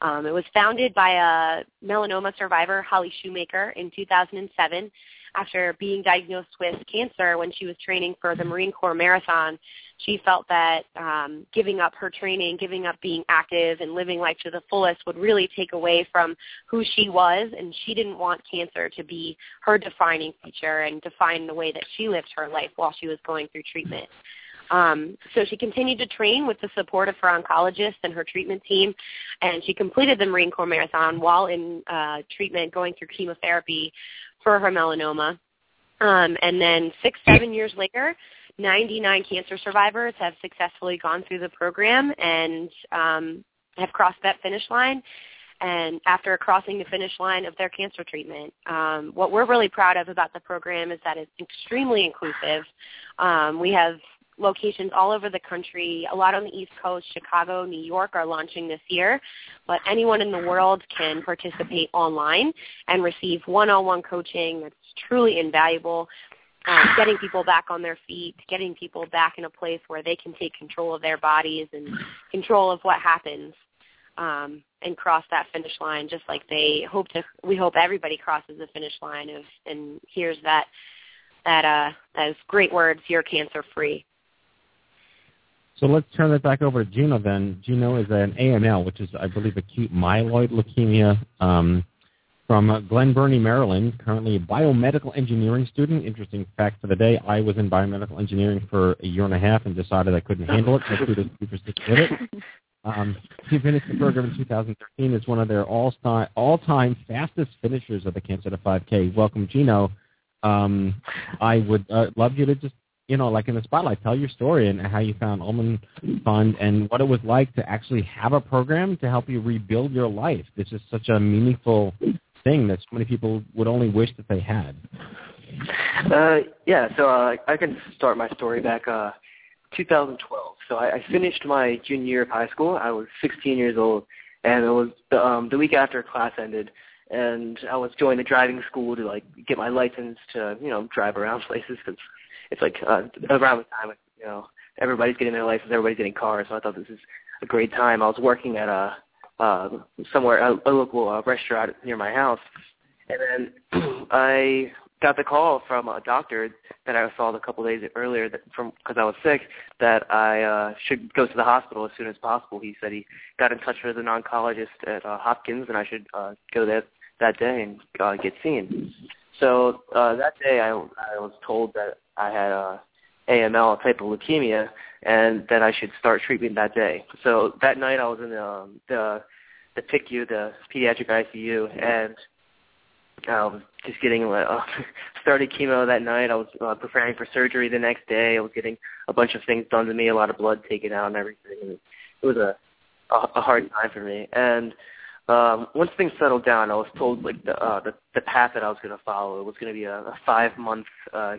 Um, it was founded by a melanoma survivor, Holly Shoemaker, in 2007 after being diagnosed with cancer when she was training for the Marine Corps Marathon, she felt that um, giving up her training, giving up being active and living life to the fullest would really take away from who she was, and she didn't want cancer to be her defining feature and define the way that she lived her life while she was going through treatment. Um, so she continued to train with the support of her oncologist and her treatment team, and she completed the Marine Corps Marathon while in uh, treatment, going through chemotherapy for her melanoma. Um, and then six, seven years later, 99 cancer survivors have successfully gone through the program and um, have crossed that finish line. And after crossing the finish line of their cancer treatment, um, what we're really proud of about the program is that it's extremely inclusive. Um, we have locations all over the country. A lot on the East Coast, Chicago, New York are launching this year. But anyone in the world can participate online and receive one-on-one coaching that's truly invaluable. Uh, getting people back on their feet, getting people back in a place where they can take control of their bodies and control of what happens um, and cross that finish line just like they hope to we hope everybody crosses the finish line of and hears that that uh great words you're cancer free so let's turn it back over to Gino then. Gino is an AML, which is, I believe, acute myeloid leukemia um, from Glen Burnie, Maryland, currently a biomedical engineering student. Interesting fact for the day, I was in biomedical engineering for a year and a half and decided I couldn't handle it, so to for sticking with it. Um, he finished the program in 2013 as one of their all-time, all-time fastest finishers of the Cancer to 5K. Welcome, Gino. Um, I would uh, love you to just you know, like in the spotlight, tell your story and how you found Ulman Fund and what it was like to actually have a program to help you rebuild your life. This is such a meaningful thing that so many people would only wish that they had. Uh, yeah, so uh, I can start my story back uh, 2012. So I, I finished my junior year of high school. I was 16 years old, and it was the, um, the week after class ended, and I was joining the driving school to like get my license to you know drive around places because it's like uh, around the time you know everybody's getting their license, everybody's getting cars. So I thought this is a great time. I was working at a uh, somewhere a, a local uh, restaurant near my house, and then I got the call from a doctor that I saw a couple days earlier that from because I was sick that I uh, should go to the hospital as soon as possible. He said he got in touch with an oncologist at uh, Hopkins and I should uh, go there that day and uh, get seen. So uh, that day I, I was told that I had uh, AML, a type of leukemia, and that I should start treatment that day. So that night I was in the um, the the PICU, the pediatric ICU, and was just getting uh, started chemo that night. I was uh, preparing for surgery the next day. I was getting a bunch of things done to me, a lot of blood taken out and everything. And it was a a, a hard time for me. And um, once things settled down, I was told like the uh, the, the path that I was going to follow. It was going to be a, a five month uh,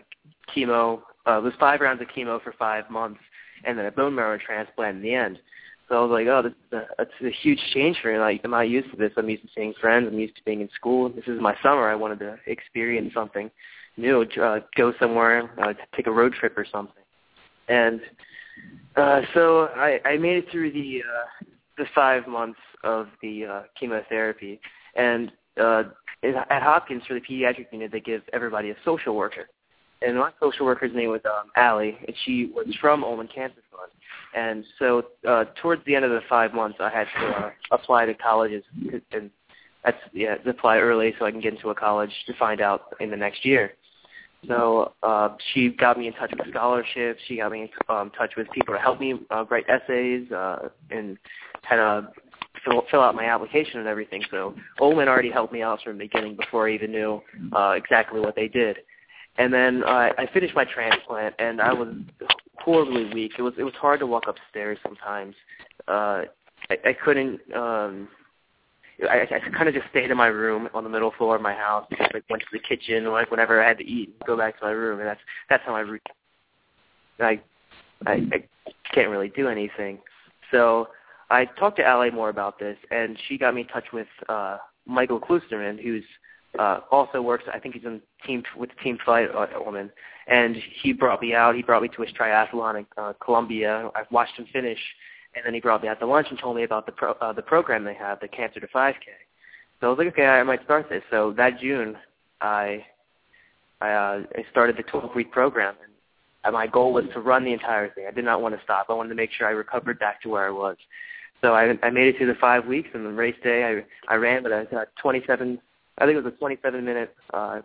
chemo. Uh, it was five rounds of chemo for five months, and then a bone marrow transplant in the end. So I was like, oh, this is a, it's a huge change for me. Like, I'm not used to this. I'm used to seeing friends. I'm used to being in school. This is my summer. I wanted to experience something new, uh, go somewhere, uh, take a road trip or something. And uh, so I, I made it through the uh, the five months of the uh, chemotherapy, and uh, at Hopkins for the pediatric unit, they give everybody a social worker. And my social worker's name was um, Allie, and she was from Ulman Cancer Fund. And so uh, towards the end of the five months, I had to uh, apply to colleges, and that's yeah, apply early so I can get into a college to find out in the next year. So uh, she got me in touch with scholarships. She got me in um, touch with people to help me uh, write essays uh, and kind of fill, fill out my application and everything. So Ulman already helped me out from the beginning before I even knew uh, exactly what they did. And then uh, I finished my transplant, and I was horribly weak. It was it was hard to walk upstairs sometimes. Uh, I, I couldn't. Um, I, I kind of just stayed in my room on the middle floor of my house. Just like went to the kitchen, like whenever I had to eat, go back to my room, and that's that's how I. Re- I I, I can't really do anything. So I talked to Allie more about this, and she got me in touch with uh, Michael Klusterman, who's uh, also works. I think he's in team with Team Fight uh, Woman, and he brought me out. He brought me to his triathlon in uh, Columbia. I watched him finish, and then he brought me out to lunch and told me about the pro, uh, the program they have, the Cancer to 5K. So I was like, okay, I might start this. So that June, I I, uh, I started the 12 week program, and my goal was to run the entire thing. I did not want to stop. I wanted to make sure I recovered back to where I was. So I I made it through the five weeks, and the race day I I ran but I got 27 I think it was a 27 minute uh,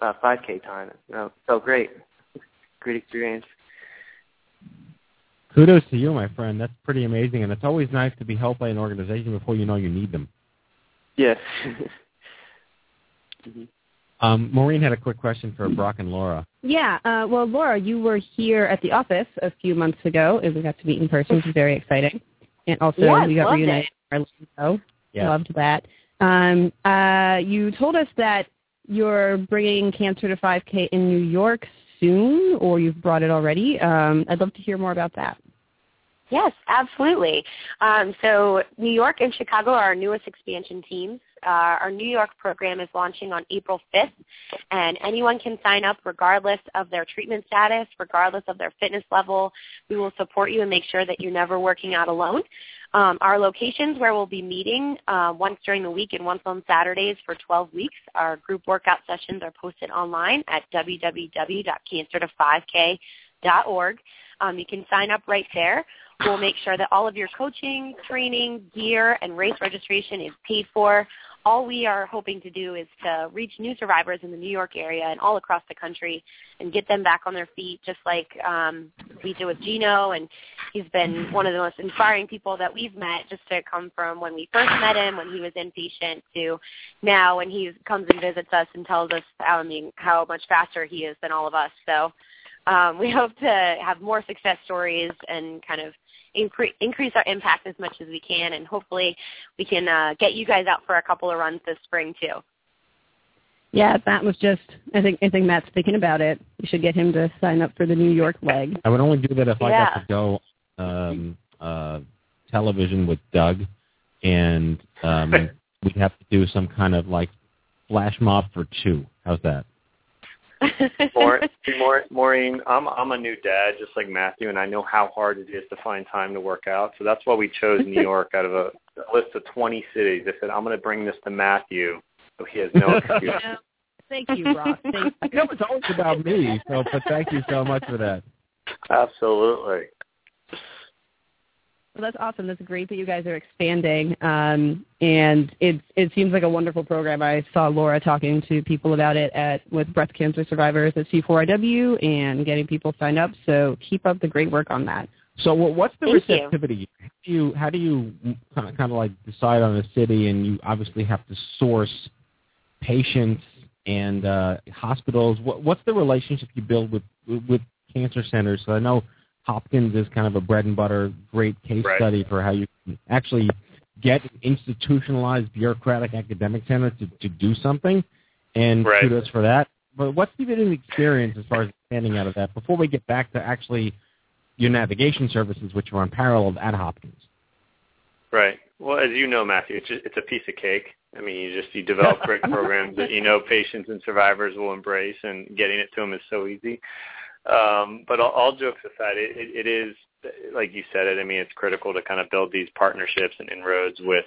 uh, 5K time. You know, felt great. Great experience. Kudos to you, my friend. That's pretty amazing, and it's always nice to be helped by an organization before you know you need them. Yes. mm-hmm. um, Maureen had a quick question for Brock and Laura. Yeah. Uh, well, Laura, you were here at the office a few months ago, and we got to meet in person, which was very exciting. And also, yes, we got reunited. It. Our show. Yeah. Loved that. Um, uh, you told us that you're bringing Cancer to 5K in New York soon, or you've brought it already. Um, I'd love to hear more about that. Yes, absolutely. Um, so New York and Chicago are our newest expansion teams. Uh, our New York program is launching on April 5th, and anyone can sign up regardless of their treatment status, regardless of their fitness level. We will support you and make sure that you're never working out alone. Um, our locations where we'll be meeting uh, once during the week and once on Saturdays for 12 weeks. Our group workout sessions are posted online at www.cancer5k.org. Um, you can sign up right there. We'll make sure that all of your coaching, training, gear, and race registration is paid for all we are hoping to do is to reach new survivors in the New York area and all across the country and get them back on their feet, just like um, we did with Gino. And he's been one of the most inspiring people that we've met, just to come from when we first met him, when he was inpatient, to now when he comes and visits us and tells us how, I mean, how much faster he is than all of us. So um, we hope to have more success stories and kind of incre- increase our impact as much as we can, and hopefully we can uh, get you guys out for a couple of runs this spring too. Yeah, that was just. I think I think Matt's thinking about it. You should get him to sign up for the New York leg. I would only do that if I Yeah. got to go um, uh, television with Doug, and um, we'd have to do some kind of like flash mob for two. How's that? Maur- Maur- Maureen, I'm I'm a new dad, just like Matthew, and I know how hard it is to find time to work out. So that's why we chose New York out of a, a list of 20 cities. I said I'm going to bring this to Matthew, so he has no excuse. Thank you, Ross. Thank you. I know it's always about me, so but thank you so much for that. Absolutely. Well, that's awesome. That's great that you guys are expanding, um, and it it seems like a wonderful program. I saw Laura talking to people about it at with breast cancer survivors at C4YW and getting people signed up. So keep up the great work on that. So what, what's the Thank you. receptivity? How do you how do you kind of, kind of like decide on a city, and you obviously have to source patients and uh, hospitals. What, what's the relationship you build with with cancer centers? So I know Hopkins is kind of a bread and butter great case Right. study for how you can actually get an institutionalized bureaucratic academic center to, to do something, and Right. kudos for that. But what's the of experience as far as expanding out of that before we get back to actually your navigation services, which are unparalleled at Hopkins? Right. Well, as you know, Matthew, it's just, it's a piece of cake. I mean, you just you develop great programs that you know patients and survivors will embrace, and getting it to them is so easy. Um, but all, all jokes aside, it, it, it is like you said it. I mean, it's critical to kind of build these partnerships and inroads with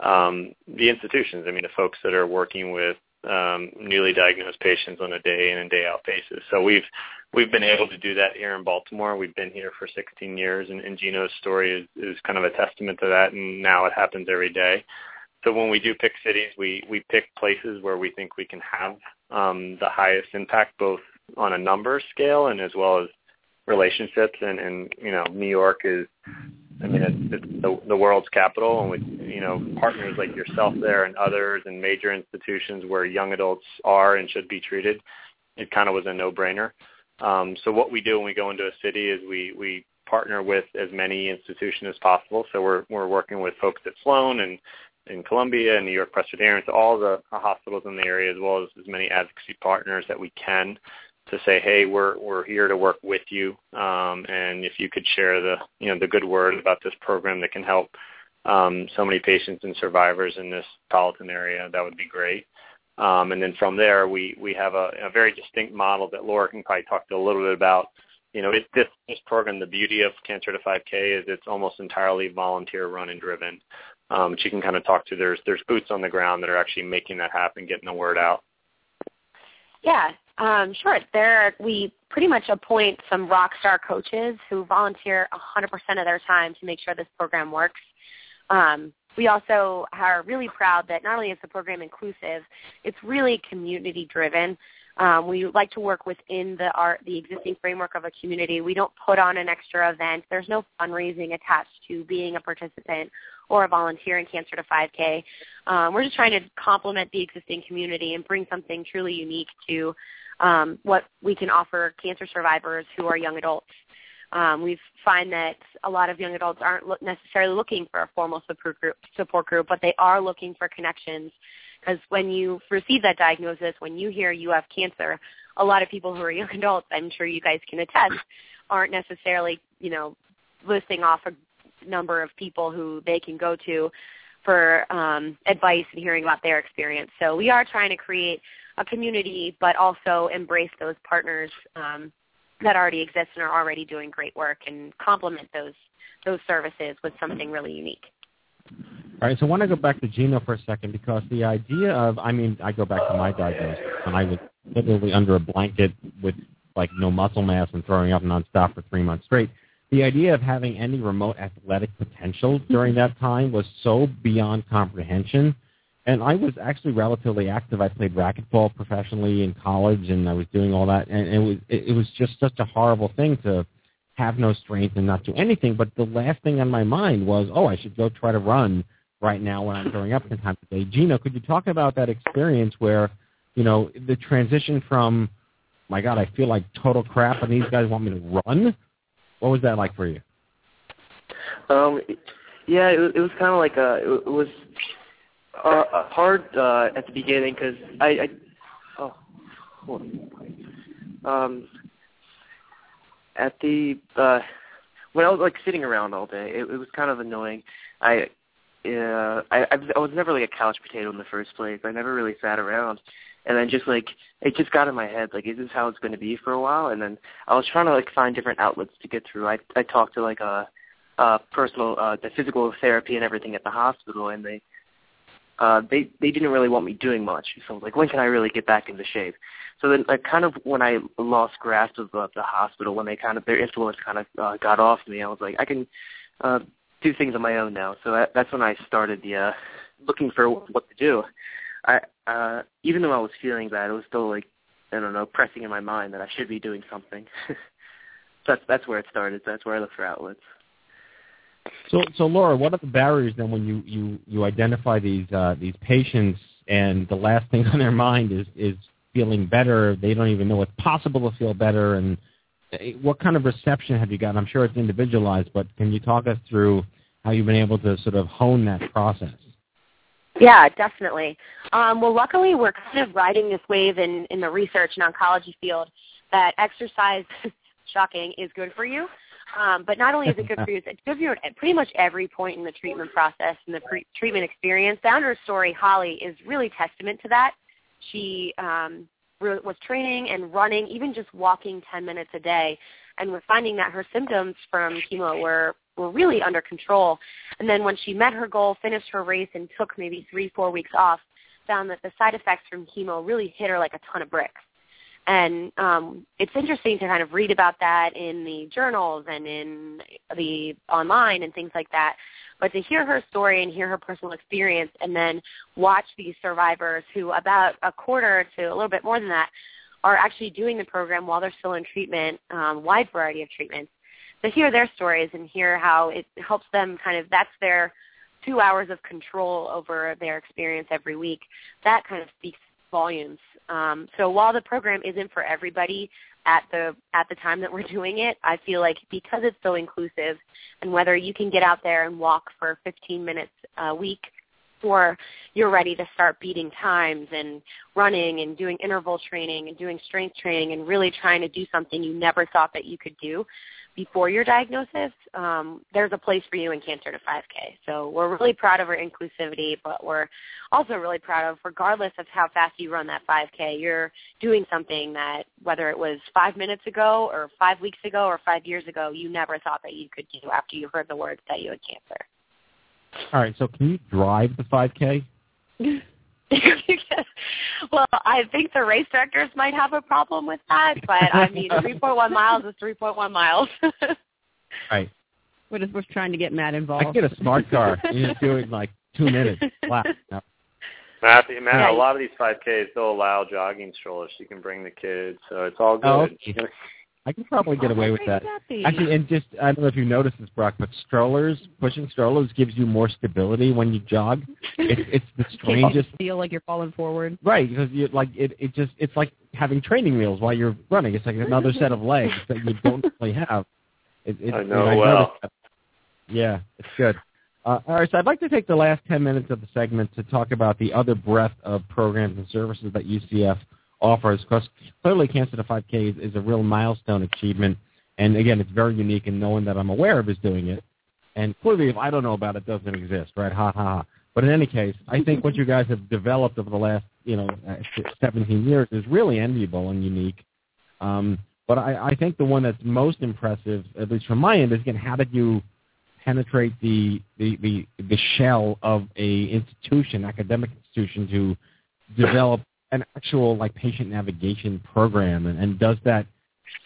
um, the institutions. I mean, the folks that are working with um, newly diagnosed patients on a day in and day out basis. So we've we've been able to do that here in Baltimore. We've been here for 16 years, and, and Gino's story is, is kind of a testament to that. And now it happens every day. So when we do pick cities, we we pick places where we think we can have um, the highest impact, both on a number scale and as well as relationships. And, and you know, New York is, I mean, it's, it's the, the world's capital, and with you know partners like yourself there and others and major institutions where young adults are and should be treated, it kind of was a no-brainer. Um, so what we do when we go into a city is we we partner with as many institutions as possible. So we're we're working with folks at Sloan and in Columbia and New York Presbyterian, so all the hospitals in the area, as well as as many advocacy partners that we can to say, hey, we're we're here to work with you, um, and if you could share the you know the good word about this program that can help um, so many patients and survivors in this Politan area, that would be great. Um, and then from there, we we have a, a very distinct model that Laura can probably talk to a little bit about. You know, it, this this program, the beauty of Cancer to 5K is it's almost entirely volunteer run and driven. Um, you can kind of talk to there's there's boots on the ground that are actually making that happen, getting the word out. Yeah, um, sure. There, we pretty much appoint some rock star coaches who volunteer 100% of their time to make sure this program works. Um, we also are really proud that not only is the program inclusive, it's really community driven. Um, we like to work within the art, the existing framework of a community. We don't put on an extra event. There's no fundraising attached to being a participant or a volunteer in Cancer to 5K. Um, we're just trying to complement the existing community and bring something truly unique to um, what we can offer cancer survivors who are young adults. Um, we find that a lot of young adults aren't lo- necessarily looking for a formal support group, support group, but they are looking for connections. Because when you receive that diagnosis, when you hear you have cancer, a lot of people who are young adults, I'm sure you guys can attest, aren't necessarily, you know, listing off a number of people who they can go to for um, advice and hearing about their experience. So we are trying to create a community, but also embrace those partners um, that already exist and are already doing great work and complement those those services with something really unique. All right, so I want to go back to Gino for a second because the idea of, I mean, I go back to my diagnosis when I was literally under a blanket with like no muscle mass and throwing up nonstop for three months straight the idea of having any remote athletic potential during that time was so beyond comprehension. And I was actually relatively active. I played racquetball professionally in college, and I was doing all that. And it was it was just such a horrible thing to have no strength and not do anything. But the last thing on my mind was, oh, I should go try to run right now when I'm growing up from time to. Gino, could you talk about that experience where, you know, the transition from, my God, I feel like total crap, and these guys want me to run, what was that like for you? Um, yeah, it, it was kind of like a it, was uh, hard uh, at the beginning because I, I oh um at the uh when I was like sitting around all day, it, it was kind of annoying. I uh, I I was never like a couch potato in the first place. I never really sat around, and then just like it just got in my head like is this how it's going to be for a while and then i was trying to like find different outlets to get through. I i talked to like a uh personal uh the physical therapy and everything at the hospital and they uh they they didn't really want me doing much so I was like when can i really get back into shape? So then like kind of when i lost grasp of uh, the hospital when they kind of their influence kind of uh, got off me i was like i can uh do things on my own now. So that, that's when i started the uh looking for what to do I uh even though I was feeling bad, it was still like I don't know, pressing in my mind that I should be doing something. that's that's where it started. That's where I look for outlets. So so Laura, what are the barriers then when you you you identify these uh these patients and the last thing on their mind is is feeling better, they don't even know it's possible to feel better and eh, what kind of reception have you gotten? I'm sure it's individualized, but can you talk us through how you've been able to sort of hone that process? Yeah, definitely. Um, well, luckily, we're kind of riding this wave in, in the research and oncology field that exercise, shocking, is good for you. Um, but not only is it good for you, it's good for you at pretty much every point in the treatment process and the pre- treatment experience. The under story, Holly, is really testament to that. She um, re- was training and running, even just walking 10 minutes a day, and was finding that her symptoms from chemo were were really under control. And then when she met her goal, finished her race, and took maybe three, four weeks off, found that the side effects from chemo really hit her like a ton of bricks. And um, it's interesting to kind of read about that in the journals and in the online and things like that. But to hear her story and hear her personal experience and then watch these survivors who about a quarter to a little bit more than that are actually doing the program while they're still in treatment, um, wide variety of treatments, to hear their stories and hear how it helps them kind of that's their two hours of control over their experience every week. That kind of speaks volumes. Um, so while the program isn't for everybody at the at the time that we're doing it, I feel like because it's so inclusive, and whether you can get out there and walk for 15 minutes a week, or you're ready to start beating times and running and doing interval training and doing strength training and really trying to do something you never thought that you could do, before your diagnosis, um, there's a place for you in Cancer to 5K. So we're really proud of our inclusivity, but we're also really proud of, regardless of how fast you run that 5K, you're doing something that, whether it was five minutes ago or five weeks ago or five years ago, you never thought that you could do after you heard the words that you had cancer. All right, so can you drive the 5K? well, I think the race directors might have a problem with that, but I mean, 3.1 miles is 3.1 miles. right. We're just we're trying to get Matt involved. I get a smart car. you just do it in like two minutes flat. No. Matthew, Matt, a lot of these 5Ks they'll allow jogging strollers. You can bring the kids, so it's all oh, good. Oh, okay. I can probably get oh, away with that. Actually, and just I don't know if you noticed this, Brock, but strollers, pushing strollers gives you more stability when you jog. It's it's the strangest. You feel like you're falling forward. Right, because you like it. It just it's like having training wheels while you're running. It's like another set of legs that you don't really have. It, it, I know I well. Yeah, it's good. Uh, all right, so I'd like to take the last 10 minutes of the segment to talk about the other breadth of programs and services that UCF offers because clearly Cancer to 5K is, is a real milestone achievement. And again, it's very unique and no one that I'm aware of is doing it. And clearly if I don't know about it, it doesn't exist, right? Ha, ha, ha. But in any case, I think what you guys have developed over the last, you know, uh, 17 years is really enviable and unique. Um, but I, I think the one that's most impressive, at least from my end, is again, how did you penetrate the, the, the, the shell of a institution, academic institution, to develop an actual like patient navigation program, and, and does that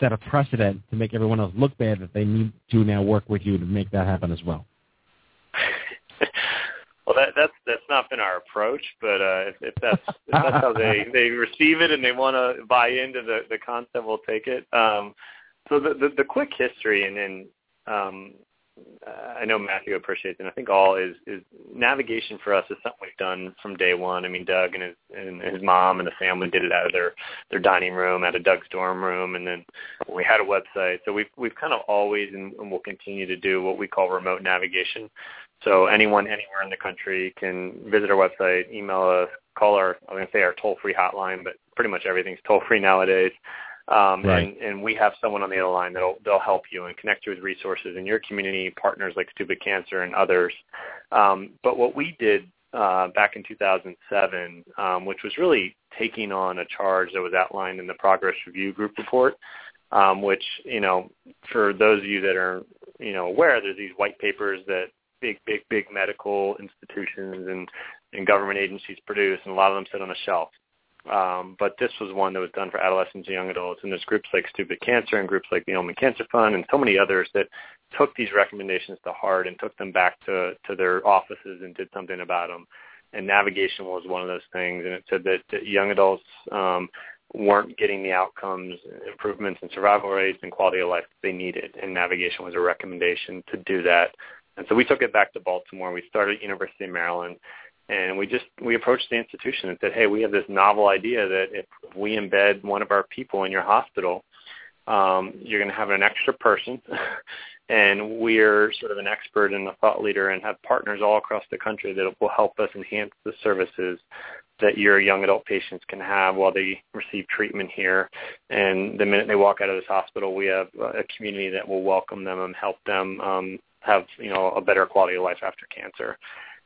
set a precedent to make everyone else look bad that they need to now work with you to make that happen as well? well, that, that's that's not been our approach, but uh, if, if that's if that's how they they receive it and they want to buy into the the concept, we'll take it. Um, so the, the the quick history and then um, I know Matthew appreciates, and I think all is is navigation for us is something we've done from day one. I mean, Doug and his and his mom and the family did it out of their their dining room, out of Doug's dorm room, and then we had a website. So we've we've kind of always and, and will continue to do what we call remote navigation. So anyone anywhere in the country can visit our website, email us, call our I'm going to say our toll free hotline, but pretty much everything's toll free nowadays. Um, right. and, and we have someone on the other line that'll they'll help you and connect you with resources in your community, partners like Stupid Cancer and others. Um, but what we did uh, back in 2007, um, which was really taking on a charge that was outlined in the Progress Review Group report, um, which you know, for those of you that are you know aware, there's these white papers that big, big, big medical institutions and and government agencies produce, and a lot of them sit on a shelf. Um, but this was one that was done for adolescents and young adults, and there's groups like Stupid Cancer and groups like the Ulman Cancer Fund and so many others that took these recommendations to heart and took them back to, to their offices and did something about them. And navigation was one of those things, and it said that, that young adults um, weren't getting the outcomes, improvements in survival rates and quality of life that they needed, and navigation was a recommendation to do that. And so we took it back to Baltimore. We started at University of Maryland and we just we approached the institution and said, hey, we have this novel idea that if we embed one of our people in your hospital, um, you're going to have an extra person, and we're sort of an expert and a thought leader and have partners all across the country that will help us enhance the services that your young adult patients can have while they receive treatment here. And the minute they walk out of this hospital, we have a community that will welcome them and help them um, have you know a better quality of life after cancer.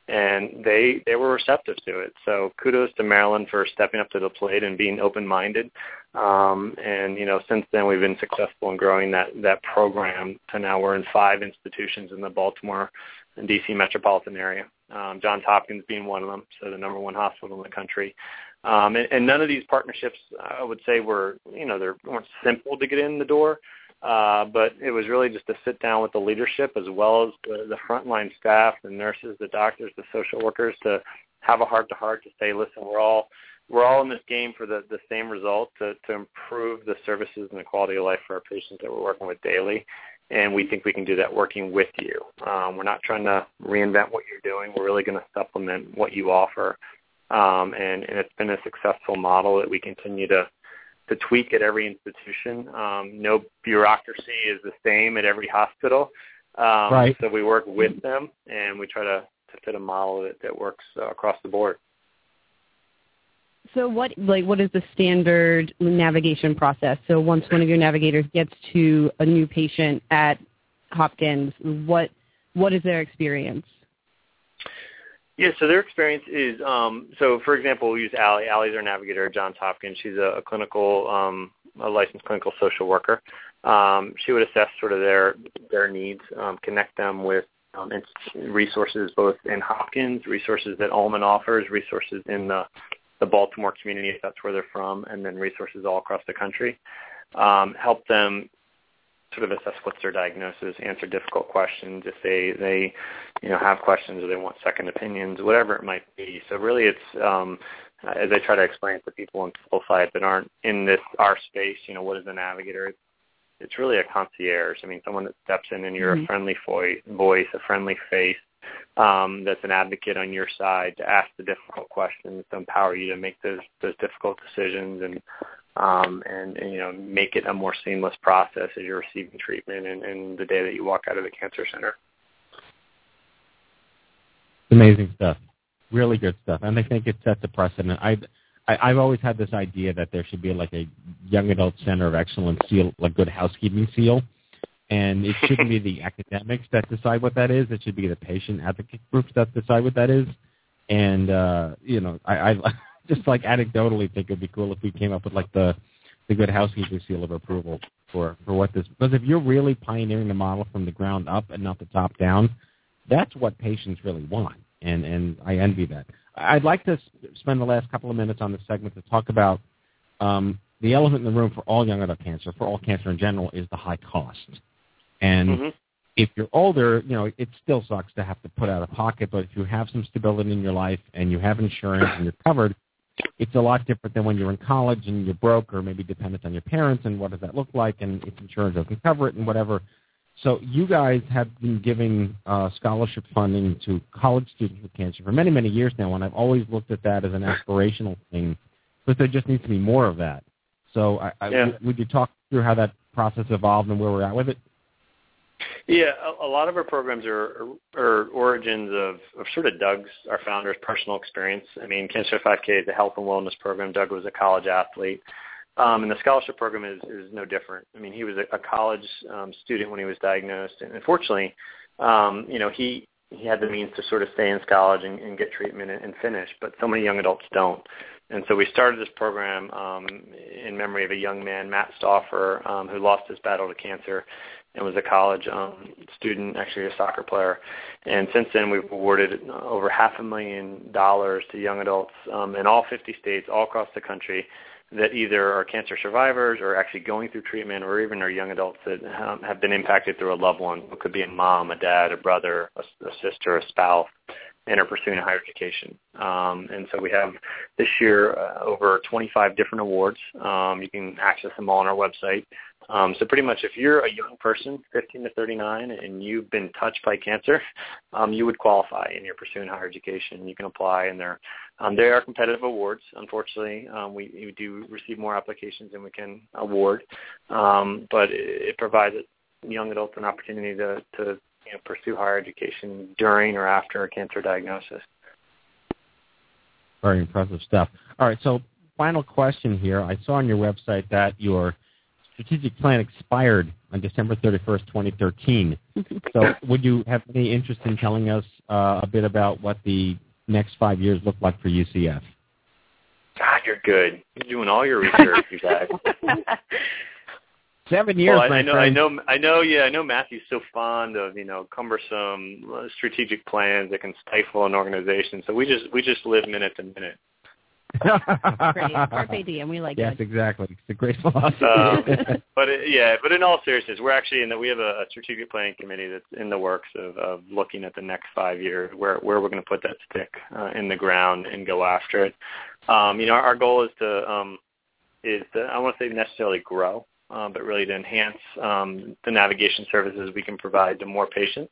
And they they were receptive to it. So kudos to Maryland for stepping up to the plate and being open-minded. Um, and you know since then we've been successful in growing that that program to now we're in five institutions in the Baltimore and DC metropolitan area um, Johns Hopkins being one of them, so the number one hospital in the country. Um, and, and none of these partnerships, I would say, were you know they weren't simple to get in the door, uh, but it was really just to sit down with the leadership as well as the, the frontline staff, the nurses, the doctors, the social workers to have a heart to heart to say, listen, we're all we're all in this game for the, the same result to, to improve the services and the quality of life for our patients that we're working with daily and we think we can do that working with you. Um, we're not trying to reinvent what you're doing. We're really going to supplement what you offer, um, and, and it's been a successful model that we continue to to tweak at every institution. Um, no bureaucracy is the same at every hospital, um, right. so we work with them and we try to to fit a model that, that works uh, across the board. So what like what is the standard navigation process? So once one of your navigators gets to a new patient at Hopkins, what what is their experience? Yeah, so their experience is um, so. For example, we'll use Allie. Allie's our navigator at Johns Hopkins. She's a, a clinical, um, a licensed clinical social worker. Um, she would assess sort of their their needs, um, connect them with um, resources both in Hopkins, resources that Ulman offers, resources in the the Baltimore community if that's where they're from, and then resources all across the country. Um, help them sort of assess what's their diagnosis, answer difficult questions if they they you know have questions or they want second opinions, whatever it might be. So really, it's um, as I try to explain it to people simplify it that aren't in this our space. You know, what is a navigator? It's, it's really a concierge. I mean, someone that steps in and you're mm-hmm. a friendly voice, a friendly face um, that's an advocate on your side to ask the difficult questions, to empower you to make those those difficult decisions, and um, and, and you know make it a more seamless process as you're receiving treatment and, and the day that you walk out of the cancer center. Amazing stuff, really good stuff, and I think it sets a precedent. I, I I've always had this idea that there should be like a young adult center of excellence seal, like good housekeeping seal and it shouldn't be the academics that decide what that is. It should be the patient advocate groups that decide what that is. And uh, you know, I, I just like anecdotally think it'd be cool if we came up with like the the good housekeeping seal of approval for for what this because if you're really pioneering the model from the ground up and not the top down, that's what patients really want, and and I envy that. I'd like to spend the last couple of minutes on this segment to talk about um, the elephant in the room for all young adult cancer, for all cancer in general, is the high cost. And mm-hmm. if you're older, you know, it still sucks to have to put out of pocket, but if you have some stability in your life and you have insurance and you're covered, it's a lot different than when you're in college and you're broke or maybe dependent on your parents and what does that look like and if insurance doesn't cover it and whatever. So you guys have been giving uh, scholarship funding to college students with cancer for many, many years now, and I've always looked at that as an aspirational thing but there just needs to be more of that. So I, I, yeah. would you talk through how that process evolved and where we're at with it? Yeah, a, a lot of our programs are, are, origins of, of sort of Doug's, our founder's personal experience. I mean, Cancer 5K is a health and wellness program. Doug was a college athlete. Um, and the scholarship program is, is no different. I mean, he was a, a college um, student when he was diagnosed, and unfortunately, um, you know, he he had the means to sort of stay in college and, and get treatment and, and finish, but so many young adults don't. And so we started this program um, in memory of a young man, Matt Stauffer, um, who lost his battle to cancer and was a college um, student, actually a soccer player. And since then, we've awarded over half a million dollars to young adults um, in all 50 states, all across the country, that either are cancer survivors or actually going through treatment, or even are young adults that um, have been impacted through a loved one. It could be a mom, a dad, a brother, a, a sister, a spouse and are pursuing higher education. Um, and so we have this year uh, over 25 different awards. Um, you can access them all on our website. Um, so pretty much if you're a young person, 15 to 39, and you've been touched by cancer, um, you would qualify and you're pursuing higher education. You can apply and they're, um, they are competitive awards. Unfortunately, um, we, we do receive more applications than we can award, but it, it provides young adults an opportunity to, to you know, pursue higher education during or after a cancer diagnosis. Very impressive stuff. All right, so final question here. I saw on your website that your strategic plan expired on December 31st, 2013. so would you have any interest in telling us uh, a bit about what the next five years look like for UCF? God, you're good. You're doing all your research, you guys. Seven years, well, I, my I know, friend. I know, I know. Yeah, I know. Matthew's so fond of you know cumbersome uh, strategic plans that can stifle an organization. So we just we just live minute to minute. Great. Carpe diem. We like yes, it. exactly. It's a great philosophy. Um, but it, yeah, but in all seriousness, we're actually in that we have a, a strategic planning committee that's in the works of, of looking at the next five years, where where we're going to put that stick uh, in the ground and go after it. Um, you know, our, our goal is to um, is to I want to say necessarily grow, um, but really to enhance um, the navigation services we can provide to more patients.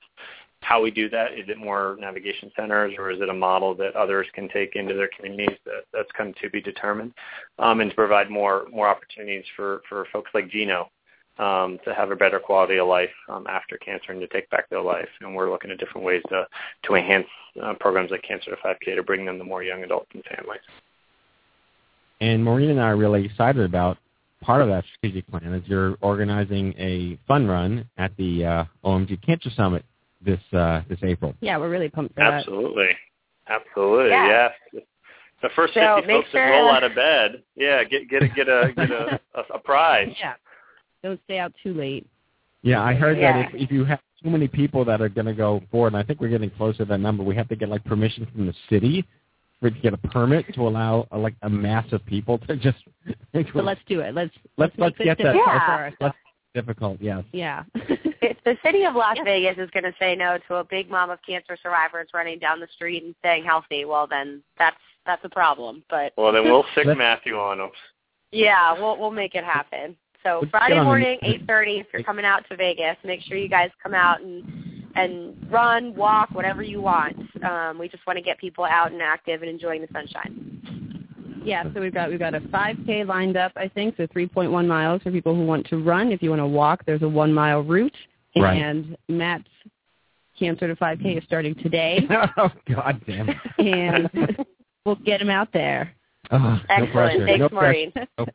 How we do that is it more navigation centers or is it a model that others can take into their communities? That, that's of to be determined, um, and to provide more more opportunities for for folks like Gino um, to have a better quality of life um, after cancer and to take back their life. And we're looking at different ways to to enhance uh, programs like Cancer to 5K to bring them to more young adults and families. And Maureen and I are really excited about part of that strategic plan is you're organizing a fun run at the uh, OMG Cancer Summit this uh, this April. Yeah, we're really pumped for that. Absolutely, absolutely, Yeah. yes. The first So 50 make folks that roll out of bed, yeah, get get a get a get a, a, a prize. Yeah. Don't stay out too late. Yeah, I heard Yeah. that if, if you have too many people that are going to go forward, and I think we're getting close to that number, we have to get like permission from the city for to get a permit to allow uh, like a mass of people to just. So let's do it. Let's let's make let's get that. difficult Yeah. for ourselves. Let's difficult. Yes. Yeah. if the city of Las Vegas is going to say no to a big mom of cancer survivors running down the street and staying healthy, well then that's that's a problem. But Well, then we'll sick Matthew on them. yeah, we'll we'll make it happen. So Friday get on the- morning, eight thirty. If you're coming out to Vegas, make sure you guys come out and and run, walk, whatever you want. Um, we just want to get people out and active and enjoying the sunshine. Yeah, so we've got we've got a 5K lined up, I think, so 3.1 miles for people who want to run. If you want to walk, there's a one mile route, Right. and Matt's Cancer to 5K is starting today, oh God damn it. and we'll get him out there. Oh, no Excellent. pressure. Thanks, no Maureen. Pressure. No,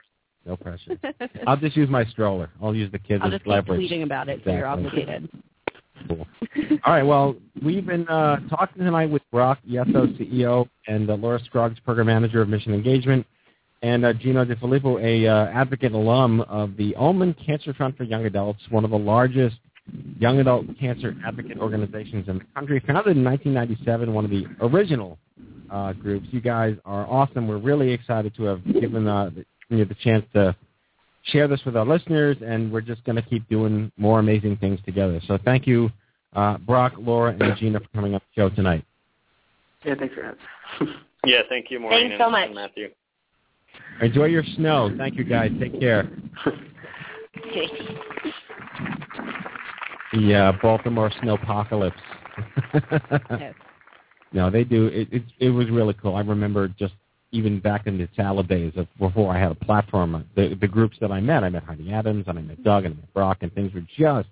no pressure. I'll just use my stroller. I'll use the kids I'll as just keep leverage. tweeting about it, so you're obligated. Cool. All right. Well, we've been uh, talking tonight with Brock Yetso, CEO, and uh, Laura Scruggs, Program Manager of Mission Engagement, and uh, Gino DeFilippo, a uh, advocate alum of the Ulman Cancer Fund for Young Adults, one of the largest young adult cancer advocate organizations in the country. Founded in 1997, one of the original uh, groups. You guys are awesome. We're really excited to have given uh, you the chance to share this with our listeners, and we're just going to keep doing more amazing things together. So thank you, uh, Brock, Laura, and Gina for coming up the show tonight. Yeah, thanks for having. Yeah, thank you, Maureen Thanks so much. Matthew. Enjoy your snow. Thank you, guys. Take care. The uh, Baltimore snowpocalypse. Yes. No, they do. It, it it was really cool. I remember just even back in the salad days of before I had a platform. The the groups that I met, I met Heidi Adams and I met Doug and I met Brock, and things were just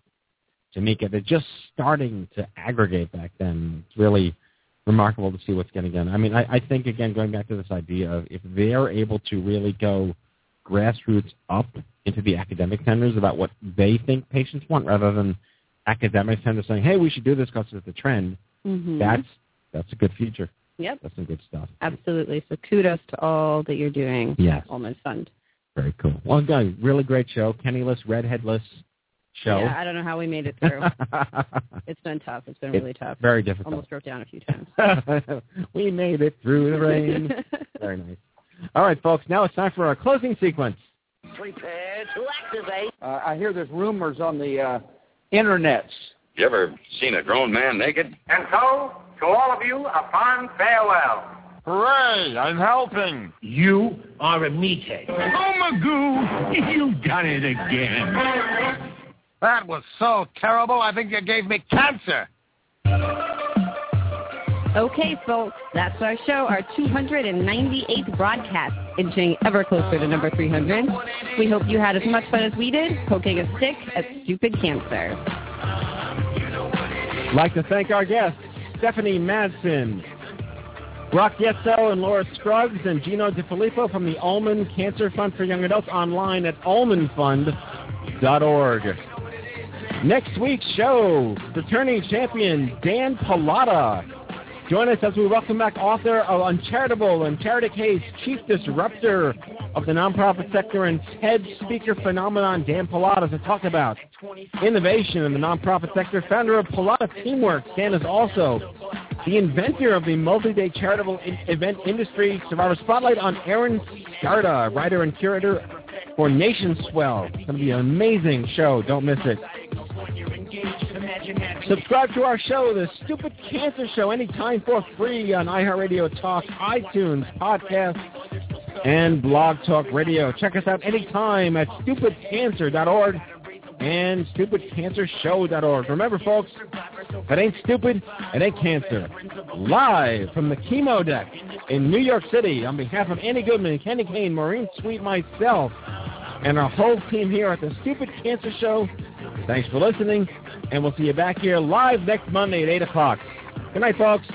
Jamaica. They're just starting to aggregate back then. It's really remarkable to see what's getting done. I mean, I, I think again going back to this idea of if they're able to really go grassroots up into the academic centers about what they think patients want, rather than academic centers saying, "Hey, we should do this because it's the trend." hmm That's that's a good future. Yep. That's some good stuff. Absolutely. So kudos to all that you're doing. Yes. Ulman Fund. Very cool. Well, guys, really great show. Kennyless, redheadless show. Yeah, I don't know how we made it through. it's been tough. It's been It's really tough. very difficult. Almost broke down a few times. we made it through the rain. very nice. All right, folks. Now it's time for our closing sequence. Prepare to activate. Uh, I hear there's rumors on the uh, internets. You ever seen a grown man naked? And so, to all of you, a fond farewell. Hooray! I'm helping. You are a meathead. Oh, Magoo, you done it again. That was so terrible, I think you gave me cancer. Okay, folks, that's our show, our 298th broadcast, inching ever closer to number 300. We hope you had as much fun as we did poking a stick at stupid cancer. I'd like to thank our guests, Stephanie Madsen, Brock Yetso and Laura Scruggs and Gino DeFilippo from the Ulman Cancer Fund for Young Adults online at ulmanfund.org. Next week's show, the returning champion Dan Pallotta. Join us as we welcome back author of Uncharitable and Charity Case, Chief Disruptor of the nonprofit sector and TED speaker phenomenon, Dan Pallotta, to talk about innovation in the nonprofit sector. Founder of Pallotta Teamwork, Dan is also the inventor of the multi-day charitable event industry. Survivor Spotlight on Aaron Scarda, writer and curator for Nation Swell. It's going to be an amazing show. Don't miss it. Subscribe to our show, The Stupid Cancer Show, anytime for free on iHeartRadio Talk, iTunes, podcast, and Blog Talk Radio. Check us out anytime at stupidcancer.org and stupidcancershow.org. Remember, folks, it ain't stupid, it ain't cancer. Live from the chemo deck in New York City on behalf of Annie Goodman, Kenny Kane, Maureen Sweet, myself, and our whole team here at the Stupid Cancer Show, thanks for listening, and we'll see you back here live next Monday at 8 o'clock. Good night, folks.